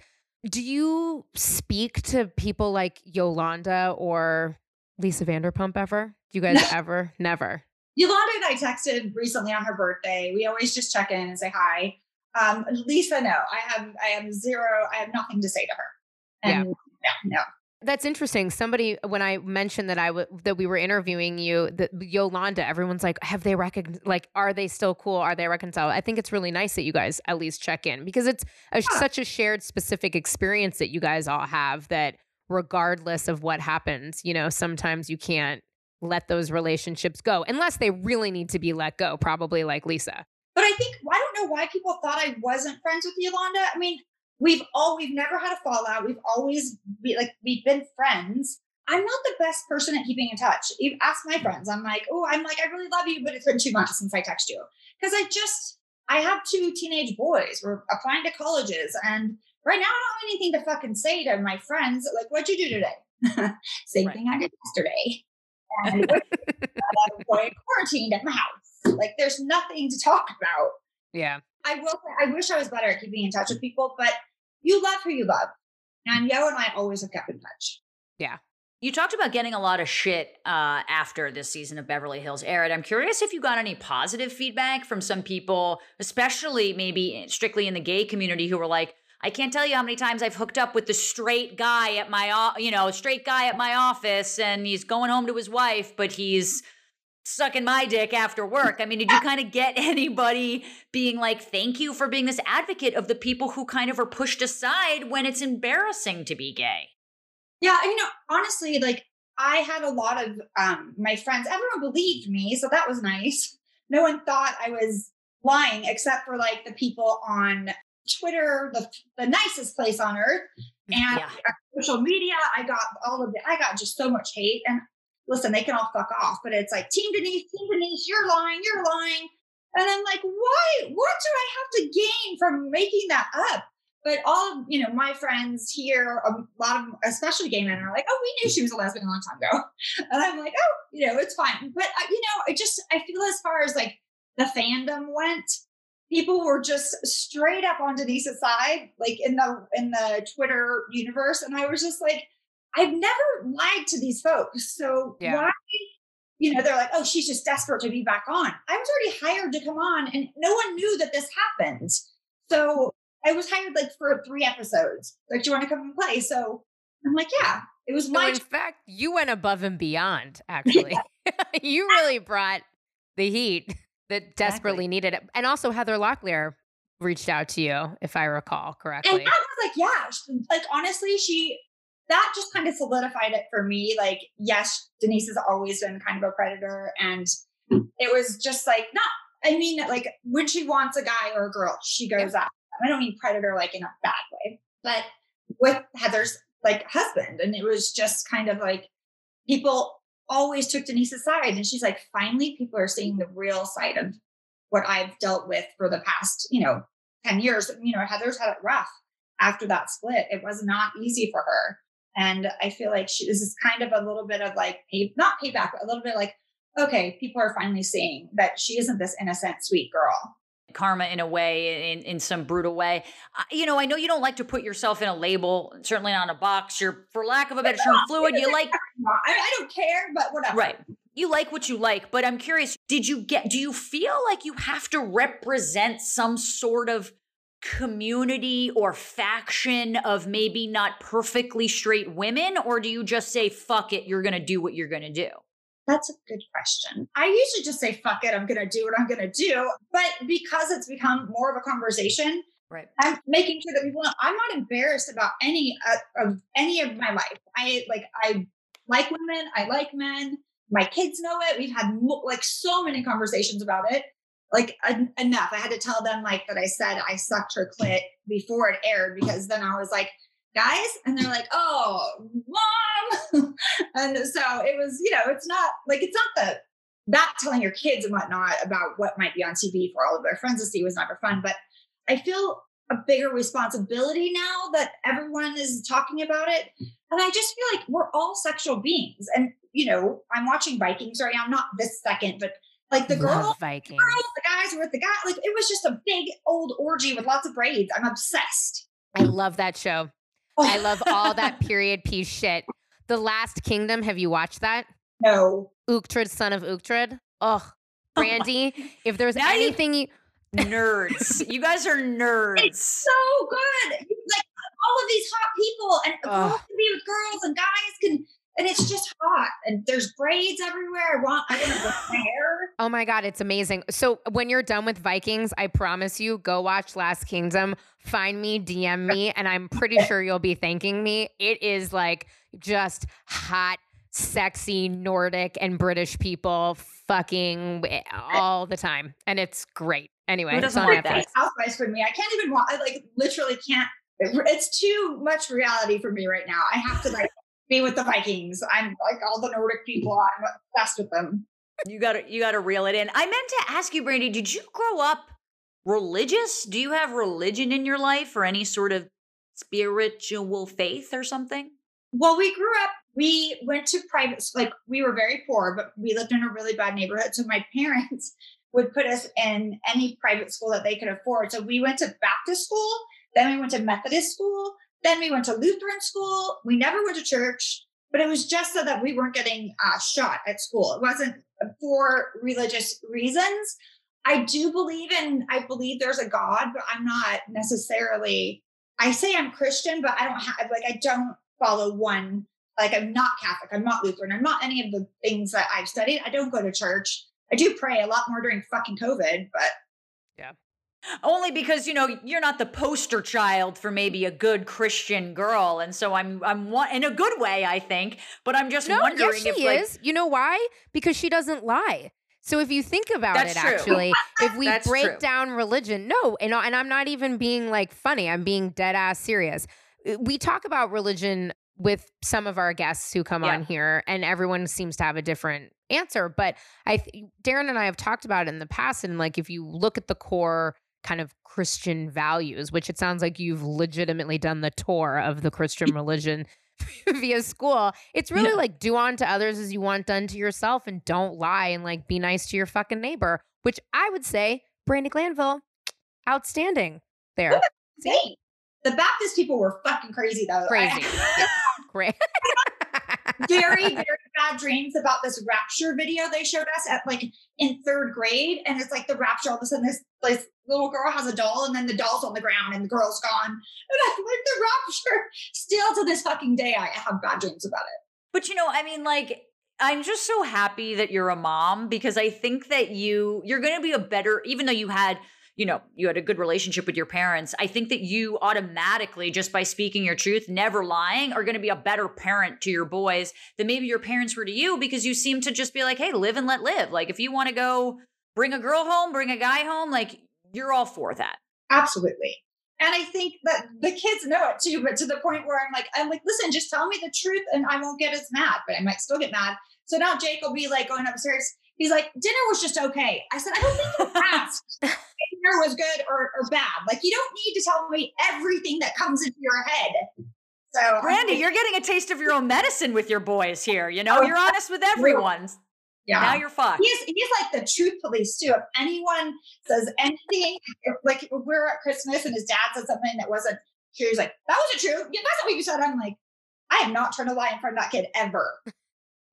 [SPEAKER 3] Do you speak to people like Yolanda or Lisa Vanderpump ever? Do you guys [LAUGHS] ever? Never.
[SPEAKER 5] Yolanda and I texted recently on her birthday. We always just check in and say hi. Um, Lisa, no, I have I have zero. I have nothing to say to her. And yeah, yeah no.
[SPEAKER 3] That's interesting. Somebody when I mentioned that I w- that we were interviewing you, that Yolanda, everyone's like, have they recon like are they still cool? Are they reconciled? I think it's really nice that you guys at least check in because it's a, yeah. such a shared specific experience that you guys all have that regardless of what happens, you know, sometimes you can't let those relationships go unless they really need to be let go, probably like Lisa.
[SPEAKER 5] But I think I don't know why people thought I wasn't friends with Yolanda. I mean, we've all we've never had a fallout. We've always be like we've been friends. I'm not the best person at keeping in touch. You ask my friends. I'm like, oh, I'm like, I really love you, but it's been two months since I text you because I just I have two teenage boys. We're applying to colleges, and right now I don't have anything to fucking say to my friends. Like, what'd you do today? [LAUGHS] Same right. thing I did yesterday. [LAUGHS] And I'm quarantined at my house. Like there's nothing to talk about.
[SPEAKER 3] Yeah.
[SPEAKER 5] I will I wish I was better at keeping in touch with people, but you love who you love. And Yo and I always have kept in touch.
[SPEAKER 3] Yeah.
[SPEAKER 2] You talked about getting a lot of shit uh, after this season of Beverly Hills aired. I'm curious if you got any positive feedback from some people, especially maybe strictly in the gay community, who were like, "I can't tell you how many times I've hooked up with the straight guy at my, you know, straight guy at my office, and he's going home to his wife, but he's sucking my dick after work. I mean, did you kind of get [LAUGHS] anybody being like, thank you for being this advocate of the people who kind of are pushed aside when it's embarrassing to be gay?
[SPEAKER 5] Yeah, you know, honestly, like I had a lot of um my friends, everyone believed me, so that was nice. [LAUGHS] No one thought I was lying except for like the people on Twitter, the, the nicest place on earth. And yeah. social media, I got all of it. I got just so much hate. And listen, they can all fuck off, but it's like, Team Denise, Team Denise, you're lying, you're lying. And I'm like, why? What do I have to gain from making that up? But all of, you know, my friends here, a lot of, especially gay men, are like, oh, we knew she was a lesbian a long time ago. [LAUGHS] And I'm like, oh, you know, it's fine. But, uh, you know, I just, I feel as far as like the fandom went, people were just straight up on Denise's side, like in the, in the Twitter universe. And I was just like, I've never lied to these folks. So yeah. why, you know, they're like, oh, she's just desperate to be back on. I was already hired to come on and no one knew that this happened. So I was hired like for three episodes. Like, do you want to come and play? So I'm like, yeah. It was my.
[SPEAKER 3] in fact, you went above and beyond. [LAUGHS] Actually, [LAUGHS] you really brought the heat [LAUGHS] that desperately needed it. And also, Heather Locklear reached out to you, if I recall correctly.
[SPEAKER 5] And I was like, yeah, like honestly, she that just kind of solidified it for me. Like, yes, Denise has always been kind of a predator. And hmm. it was just like, not, I mean, like when she wants a guy or a girl, she goes yeah. after I don't mean predator like in a bad way, but with Heather's like husband. And it was just kind of like people always took Denise's side. And she's like, finally, people are seeing the real side of what I've dealt with for the past, you know, 10 years. You know, Heather's had it rough after that split. It was not easy for her. And I feel like she, this is kind of a little bit of like, pay, not payback, but a little bit like, okay, people are finally seeing that she isn't this innocent, sweet girl.
[SPEAKER 2] karma in a way, in, in some brutal way. You know, I know you don't like to put yourself in a label, certainly not a box. You're, for lack of a better term, fluid. You like, [LAUGHS]
[SPEAKER 5] I, I don't care, but whatever.
[SPEAKER 2] right. You like what you like, but I'm curious, did you get, do you feel like you have to represent some sort of community or faction of maybe not perfectly straight women? Or do you just say, fuck it, you're going to do what you're going to do?
[SPEAKER 5] That's a good question. I usually just say, fuck it, I'm going to do what I'm going to do. But because it's become more of a conversation,
[SPEAKER 2] Right.
[SPEAKER 5] I'm making sure that people know I'm not embarrassed about any uh, of any of my life. I like, I like women, I like men. My kids know it. We've had mo- like so many conversations about it. Like en- enough. I had to tell them like that I said I sucked her clit before it aired because then I was like, guys, and they're like, oh, mom. [LAUGHS] and so it was, you know, it's not like it's not the that telling your kids and whatnot about what might be on TV for all of their friends to see was never fun. But I feel a bigger responsibility now that everyone is talking about it. And I just feel like we're all sexual beings. And, you know, I'm watching Vikings right now, not this second, but like the girl,
[SPEAKER 3] Love Vikings.
[SPEAKER 5] girls, the guys were with the guy. Like it was just a big old orgy with lots of braids. I'm obsessed.
[SPEAKER 3] I love that show.
[SPEAKER 5] Oh,
[SPEAKER 3] I love all that [LAUGHS] period piece shit. The Last Kingdom. Have you watched that?
[SPEAKER 5] no.
[SPEAKER 3] Uhtred, son of Uhtred. Ugh, [LAUGHS] Brandi. if there's
[SPEAKER 2] Now
[SPEAKER 3] anything you,
[SPEAKER 2] Nerds. [LAUGHS] you guys are nerds.
[SPEAKER 5] It's so good. Like all of these hot people, and
[SPEAKER 3] Ugh.
[SPEAKER 5] girls can be with girls, and guys can, and it's just hot. And there's braids everywhere. I want, I want to brush my hair.
[SPEAKER 3] Oh my God, it's amazing. So when you're done with Vikings, I promise you, go watch Last Kingdom, find me, DM me, [LAUGHS] and I'm pretty sure you'll be thanking me. It is like just hot, sexy Nordic and British people fucking all the time. And it's great. Anyway,
[SPEAKER 2] Who
[SPEAKER 3] it's on Netflix.
[SPEAKER 5] Housewives for me. I can't even watch. I like literally can't. It's too much reality for me right now. I have to like be with the Vikings. I'm like all the Nordic people. I'm obsessed with them.
[SPEAKER 2] You got to you got to reel it in. I meant to ask you, Brandi, did you grow up religious? Do you have religion in your life or any sort of spiritual faith or something?
[SPEAKER 5] Well, we grew up. We went to private. Like we were very poor, but we lived in a really bad neighborhood. So my [LAUGHS] parents would put us in any private school that they could afford. So we went to Baptist school, then we went to Methodist school, then we went to Lutheran school. We never went to church, but it was just so that we weren't getting uh, shot at school. It wasn't for religious reasons. I do believe in. I believe there's a God, but I'm not necessarily. I say I'm Christian, but I don't have like I don't follow one. Like I'm not Catholic. I'm not Lutheran. I'm not any of the things that I've studied. I don't go to church. I do pray a lot more during fucking COVID, but
[SPEAKER 2] Only because you know you're not the poster child for maybe a good Christian girl, and so I'm I'm wa- in a good way, I think. But I'm just
[SPEAKER 3] No,
[SPEAKER 2] wondering
[SPEAKER 3] yes, she
[SPEAKER 2] if like
[SPEAKER 3] is. You know why? Because she doesn't lie. So if you think about it,
[SPEAKER 2] true.
[SPEAKER 3] actually, if we
[SPEAKER 2] That's
[SPEAKER 3] break
[SPEAKER 2] true.
[SPEAKER 3] down religion, no, and and I'm not even being like funny. I'm being dead ass serious. Uh, We talk about religion with some of our guests who come
[SPEAKER 2] Yeah.
[SPEAKER 3] on here, and everyone seems to have a different answer. But I, th- Darren and I have talked about it in the past, and like if you look at the core kind of Christian values, which it sounds like you've legitimately done the tour of the Christian religion [LAUGHS] via school. It's really
[SPEAKER 2] Yeah.
[SPEAKER 3] like do unto others as you want done to yourself and don't lie and like be nice to your fucking neighbor, which I would say, Brandi Glanville, [TSK] outstanding there.
[SPEAKER 5] The Baptist people were fucking crazy though.
[SPEAKER 3] Crazy. Yeah, [LAUGHS] Great.
[SPEAKER 5] Very, very bad dreams about this rapture video they showed us at like in third grade. And it's like the rapture, all of a sudden this, this little girl has a doll and then the doll's on the ground and the girl's gone. And I'm like, the rapture. Still to this fucking day, I have bad dreams about it.
[SPEAKER 2] But you know, I mean, like, I'm just so happy that you're a mom because I think that you you're going to be a better, even though you had, you know, you had a good relationship with your parents. I think that you automatically, just by speaking your truth, never lying, are going to be a better parent to your boys than maybe your parents were to you because you seem to just be like, hey, live and let live. Like, if you want to go bring a girl home, bring a guy home, like, you're all for that.
[SPEAKER 5] Absolutely. And I think that the kids know it too, but to the point where I'm like, I'm like, listen, just tell me the truth and I won't get as mad, but I might still get mad. So now Jake will be like going upstairs. He's like, dinner was just okay. I said, I don't think you asked [LAUGHS] dinner was good or, or bad. Like, you don't need to tell me everything that comes into your head. So, Brandi,
[SPEAKER 2] you're getting a taste of your own medicine with your boys here. You know,
[SPEAKER 5] Oh,
[SPEAKER 2] you're honest with everyone.
[SPEAKER 5] Yeah.
[SPEAKER 2] Now you're fucked.
[SPEAKER 5] He's he's like the truth police too. If anyone says anything, if, like we're at Christmas and his dad said something that wasn't true, he's like, "That wasn't true. Yeah, that's not what you said." I'm like, I am not trying to lie in front of that kid ever.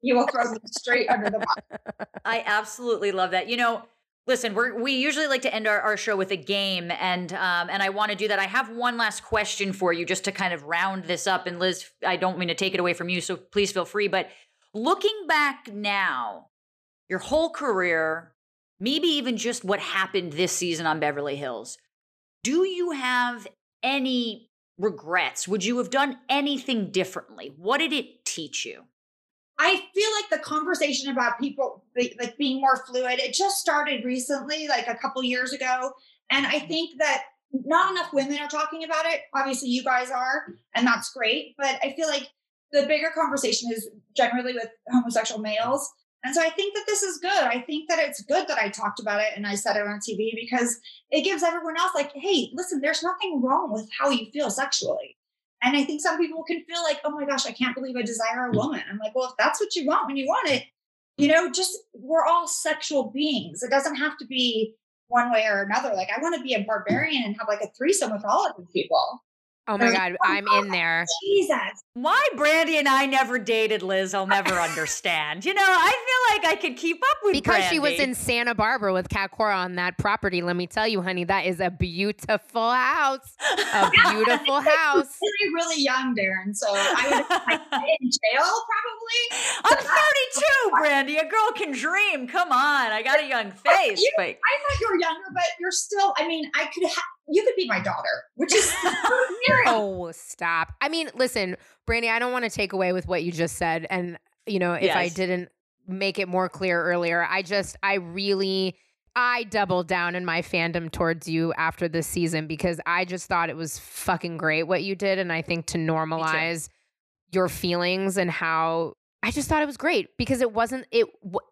[SPEAKER 5] [LAUGHS] You will throw me straight under the bus. [LAUGHS]
[SPEAKER 2] I absolutely love that. You know, listen, we're we usually like to end our, our show with a game, and um, and I want to do that. I have one last question for you, just to kind of round this up. And Liz, I don't mean to take it away from you, so please feel free. But looking back now, your whole career, maybe even just what happened this season on Beverly Hills, do you have any regrets? Would you have done anything differently? What did it teach you?
[SPEAKER 5] I feel like the conversation about people like being more fluid, it just started recently, like a couple years ago. And I think that not enough women are talking about it. Obviously, you guys are, and that's great. But I feel like the bigger conversation is generally with homosexual males. And so I think that this is good. I think that it's good that I talked about it and I said it on TV because it gives everyone else, like, hey, listen, there's nothing wrong with how you feel sexually. And I think some people can feel like, oh my gosh, I can't believe I desire a woman. I'm like, well, if that's what you want when you want it, you know, just we're all sexual beings. It doesn't have to be one way or another. Like, I want to be a barbarian and have like a threesome with all of these people.
[SPEAKER 3] Oh my God, oh I'm in there.
[SPEAKER 5] Jesus.
[SPEAKER 2] Why Brandi and I never dated Liz, I'll never understand. You know, I feel like I could keep up with
[SPEAKER 3] Because she was in Santa Barbara with Cat Cora on that property. Let me tell you, honey, that is a beautiful house. A [LAUGHS] beautiful house.
[SPEAKER 5] Really, really young, Darren. So I would have been in jail probably.
[SPEAKER 2] I'm 32, Brandi. A girl can dream. Come on. I got a young face,
[SPEAKER 5] You-
[SPEAKER 2] but
[SPEAKER 5] I thought you were younger, but you're still, I mean, I could have, you could be my daughter, which is [LAUGHS]
[SPEAKER 3] Oh, stop. I mean, listen, Brandi, I don't want to take away with what you just said. And, you know, if I didn't make it more clear earlier, I just, I really, I doubled down in my fandom towards you after this season because I just thought it was fucking great what you did. And I think to normalize your feelings and how I just thought it was great because it wasn't it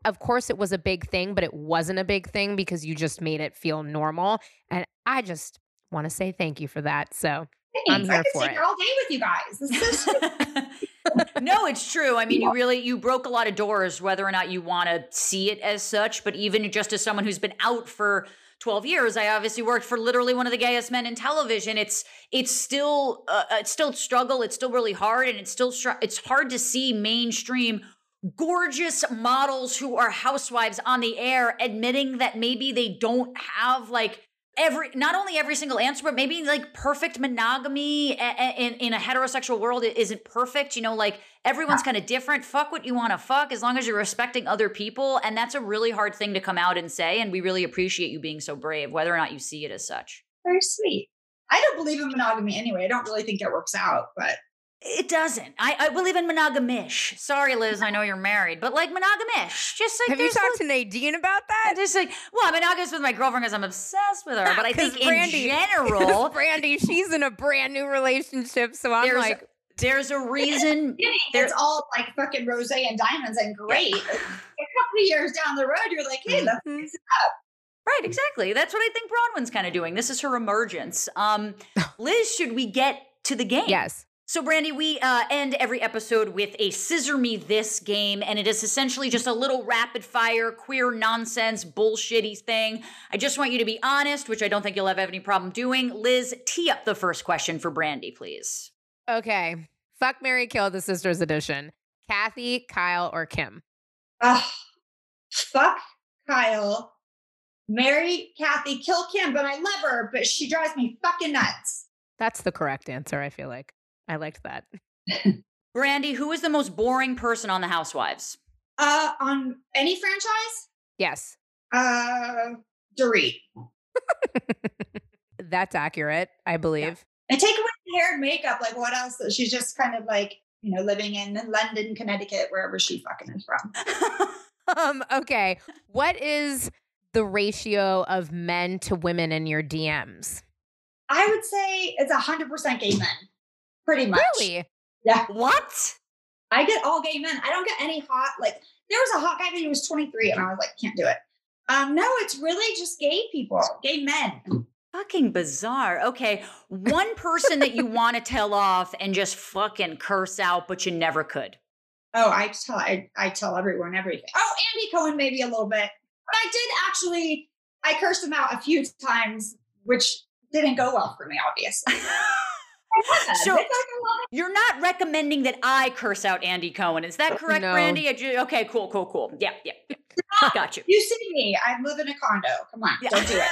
[SPEAKER 3] of course it was a big thing but it wasn't a big thing because you just made it feel normal and I just want to say thank you for that. So, I'm
[SPEAKER 5] Thanks.
[SPEAKER 3] here
[SPEAKER 5] I could
[SPEAKER 3] for
[SPEAKER 5] sit
[SPEAKER 3] it.
[SPEAKER 5] here all day with you guys. So [LAUGHS]
[SPEAKER 2] no, it's true. I mean, you really you broke a lot of doors, whether or not you want to see it as such. But even just as someone who's been out for 12 years, I obviously worked for literally one of the gayest men in television. It's it's still uh, it's still struggle. It's still really hard, and it's still str- it's hard to see mainstream gorgeous models who are housewives on the air admitting that maybe they don't have like every not only every single answer but maybe like perfect monogamy a- a- in in a heterosexual world isn't perfect you know like everyone's kind of different fuck what you want to fuck as long as you're respecting other people and that's a really hard thing to come out and say and we really appreciate you being so brave whether or not you see it as such
[SPEAKER 5] very sweet. I don't believe in monogamy anyway. I don't really think it works out, but
[SPEAKER 2] it doesn't i, I believe in monogamish sorry liz i know you're married but like monogamish just like
[SPEAKER 3] have you
[SPEAKER 2] there's,
[SPEAKER 3] talked
[SPEAKER 2] like-
[SPEAKER 3] to Nadine about
[SPEAKER 2] I
[SPEAKER 3] that?
[SPEAKER 2] just like, well, I'm monogamous with my girlfriend because I'm obsessed with her. But I think
[SPEAKER 3] Brandi-
[SPEAKER 2] in [LAUGHS] general,
[SPEAKER 3] Brandi, she's in a brand new relationship, so I'm
[SPEAKER 2] there's
[SPEAKER 3] like,
[SPEAKER 2] there's a reason. [LAUGHS]
[SPEAKER 5] kidding. It's all like fucking rose and diamonds and great. a couple of years down the road, you're like, hey, let's
[SPEAKER 3] Mhm.
[SPEAKER 5] fix it.
[SPEAKER 2] Right, exactly. That's what I think Braunwyn's kind of doing. This is her emergence. Um, [LAUGHS] Liz, should we get to the game?
[SPEAKER 3] yes.
[SPEAKER 2] So, Brandi, we uh, end every episode with a scissor me this game, and it is essentially just a little rapid fire, queer nonsense, bullshitty thing. I just want you to be honest, which I don't think you'll have any problem doing. Liz, tee up the first question for Brandi, please.
[SPEAKER 3] Okay. Fuck Mary Kill the Sisters edition. Kathy, Kyle, or Kim?
[SPEAKER 5] Ugh. fuck Kyle, marry Kathy, kill Kim, but I love her, but she drives me fucking nuts.
[SPEAKER 3] That's the correct answer, I feel like. I liked that. [LAUGHS]
[SPEAKER 2] Brandi, who is the most boring person on The Housewives?
[SPEAKER 5] Uh, on any franchise,
[SPEAKER 3] Yes.
[SPEAKER 5] uh, Dorit. [LAUGHS]
[SPEAKER 3] That's accurate, I believe.
[SPEAKER 5] And take away the hair and makeup. Like, what else? She's just kind of like, you know, living in London, Connecticut, wherever she fucking is from. [LAUGHS]
[SPEAKER 3] Um, okay. What is the ratio of men to women in your DMs?
[SPEAKER 5] I would say it's 100% gay men, pretty much.
[SPEAKER 3] Really?
[SPEAKER 5] Yeah.
[SPEAKER 2] what?
[SPEAKER 5] I get all gay men. I don't get any hot, like, there was a hot guy, but he was 23, and I was like, can't do it. Um, no, it's really just gay people, gay men.
[SPEAKER 2] Fucking bizarre. Okay, one person that you want to tell off and just fucking curse out, but you never could.
[SPEAKER 5] Oh, I tell I, I tell everyone everything. Oh, Andy Cohen maybe a little bit. But I did actually I cursed him out a few times, which didn't go well for me, obviously. [LAUGHS]
[SPEAKER 2] So-
[SPEAKER 5] like a lot of-
[SPEAKER 2] You're not recommending that I curse out Andy Cohen. Is that correct,
[SPEAKER 3] No.
[SPEAKER 2] Brandi? Okay, cool, cool, cool. Yeah, yeah. yeah. Got you.
[SPEAKER 5] you see me. I live in a condo. Come on,
[SPEAKER 2] Yeah.
[SPEAKER 5] don't do it. [LAUGHS]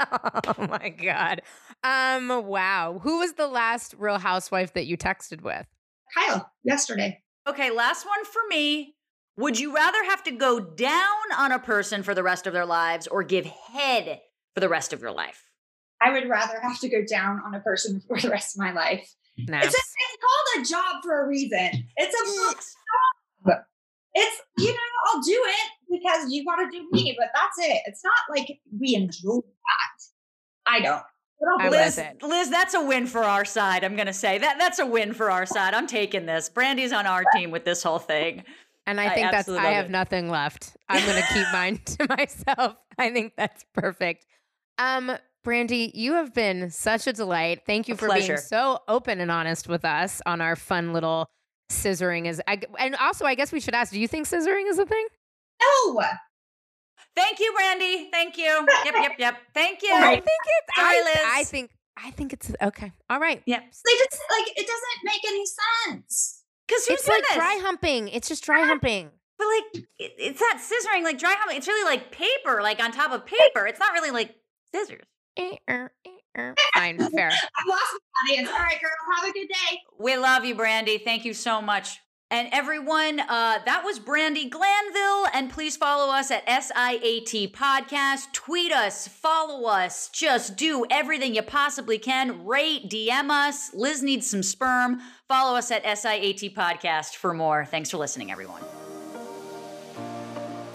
[SPEAKER 5] [LAUGHS]
[SPEAKER 3] oh my god. Um wow. Who was the last real housewife that you texted with?
[SPEAKER 5] Kyle, yesterday.
[SPEAKER 2] Okay, last one for me. Would you rather have to go down on a person for the rest of their lives or give head for the rest of your life?
[SPEAKER 5] I would rather have to go down on a person [LAUGHS] for the rest of my life.
[SPEAKER 3] Naps.
[SPEAKER 5] It's, a, it's called a job for a reason. It's a job. it's you know I'll do it because you want to do me, but that's it. It's not like we enjoy that. I don't. But I'll
[SPEAKER 3] I
[SPEAKER 5] do
[SPEAKER 3] love
[SPEAKER 2] Liz,
[SPEAKER 5] it.
[SPEAKER 3] it.
[SPEAKER 2] Liz, that's a win for our side. I'm gonna say that that's a win for our side. I'm taking this. Brandi's on our team with this whole thing.
[SPEAKER 3] And I
[SPEAKER 2] I
[SPEAKER 3] think that's I have
[SPEAKER 2] it.
[SPEAKER 3] nothing left. I'm gonna keep mine [LAUGHS] to myself. I think that's perfect. Um, Brandi, you have been such a delight. Thank you
[SPEAKER 2] A
[SPEAKER 3] for
[SPEAKER 2] pleasure.
[SPEAKER 3] being so open and honest with us on our fun little scissoring is I, and also I guess we should ask, do you think scissoring is a thing?
[SPEAKER 5] No.
[SPEAKER 2] Thank you, Brandi. Thank you. Yep, yep, yep. Thank you.
[SPEAKER 3] I think it's
[SPEAKER 2] Sorry,
[SPEAKER 3] I,
[SPEAKER 2] Liz.
[SPEAKER 3] I think I think it's okay. All right.
[SPEAKER 2] Yep.
[SPEAKER 5] They just like it doesn't make any sense.
[SPEAKER 2] Because who's
[SPEAKER 3] It's like
[SPEAKER 2] this?
[SPEAKER 3] dry humping. It's just dry ah, humping.
[SPEAKER 2] But like, it, it's not scissoring like dry humping. It's really like paper, like on top of paper. It's not really like scissors. [LAUGHS]
[SPEAKER 3] Fine, fair.
[SPEAKER 5] I've lost my audience. All right, girls, have a good day.
[SPEAKER 2] We love you, Brandi. Thank you so much. And everyone, uh, that was Brandi Glanville. And please follow us at SIAT Podcast. Tweet us, follow us, just do everything you possibly can. Rate, DM us. Liz needs some sperm. Follow us at SIAT Podcast for more. Thanks for listening, everyone.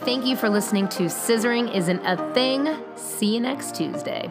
[SPEAKER 3] Thank you for listening to Scissoring Isn't a Thing. See you next Tuesday.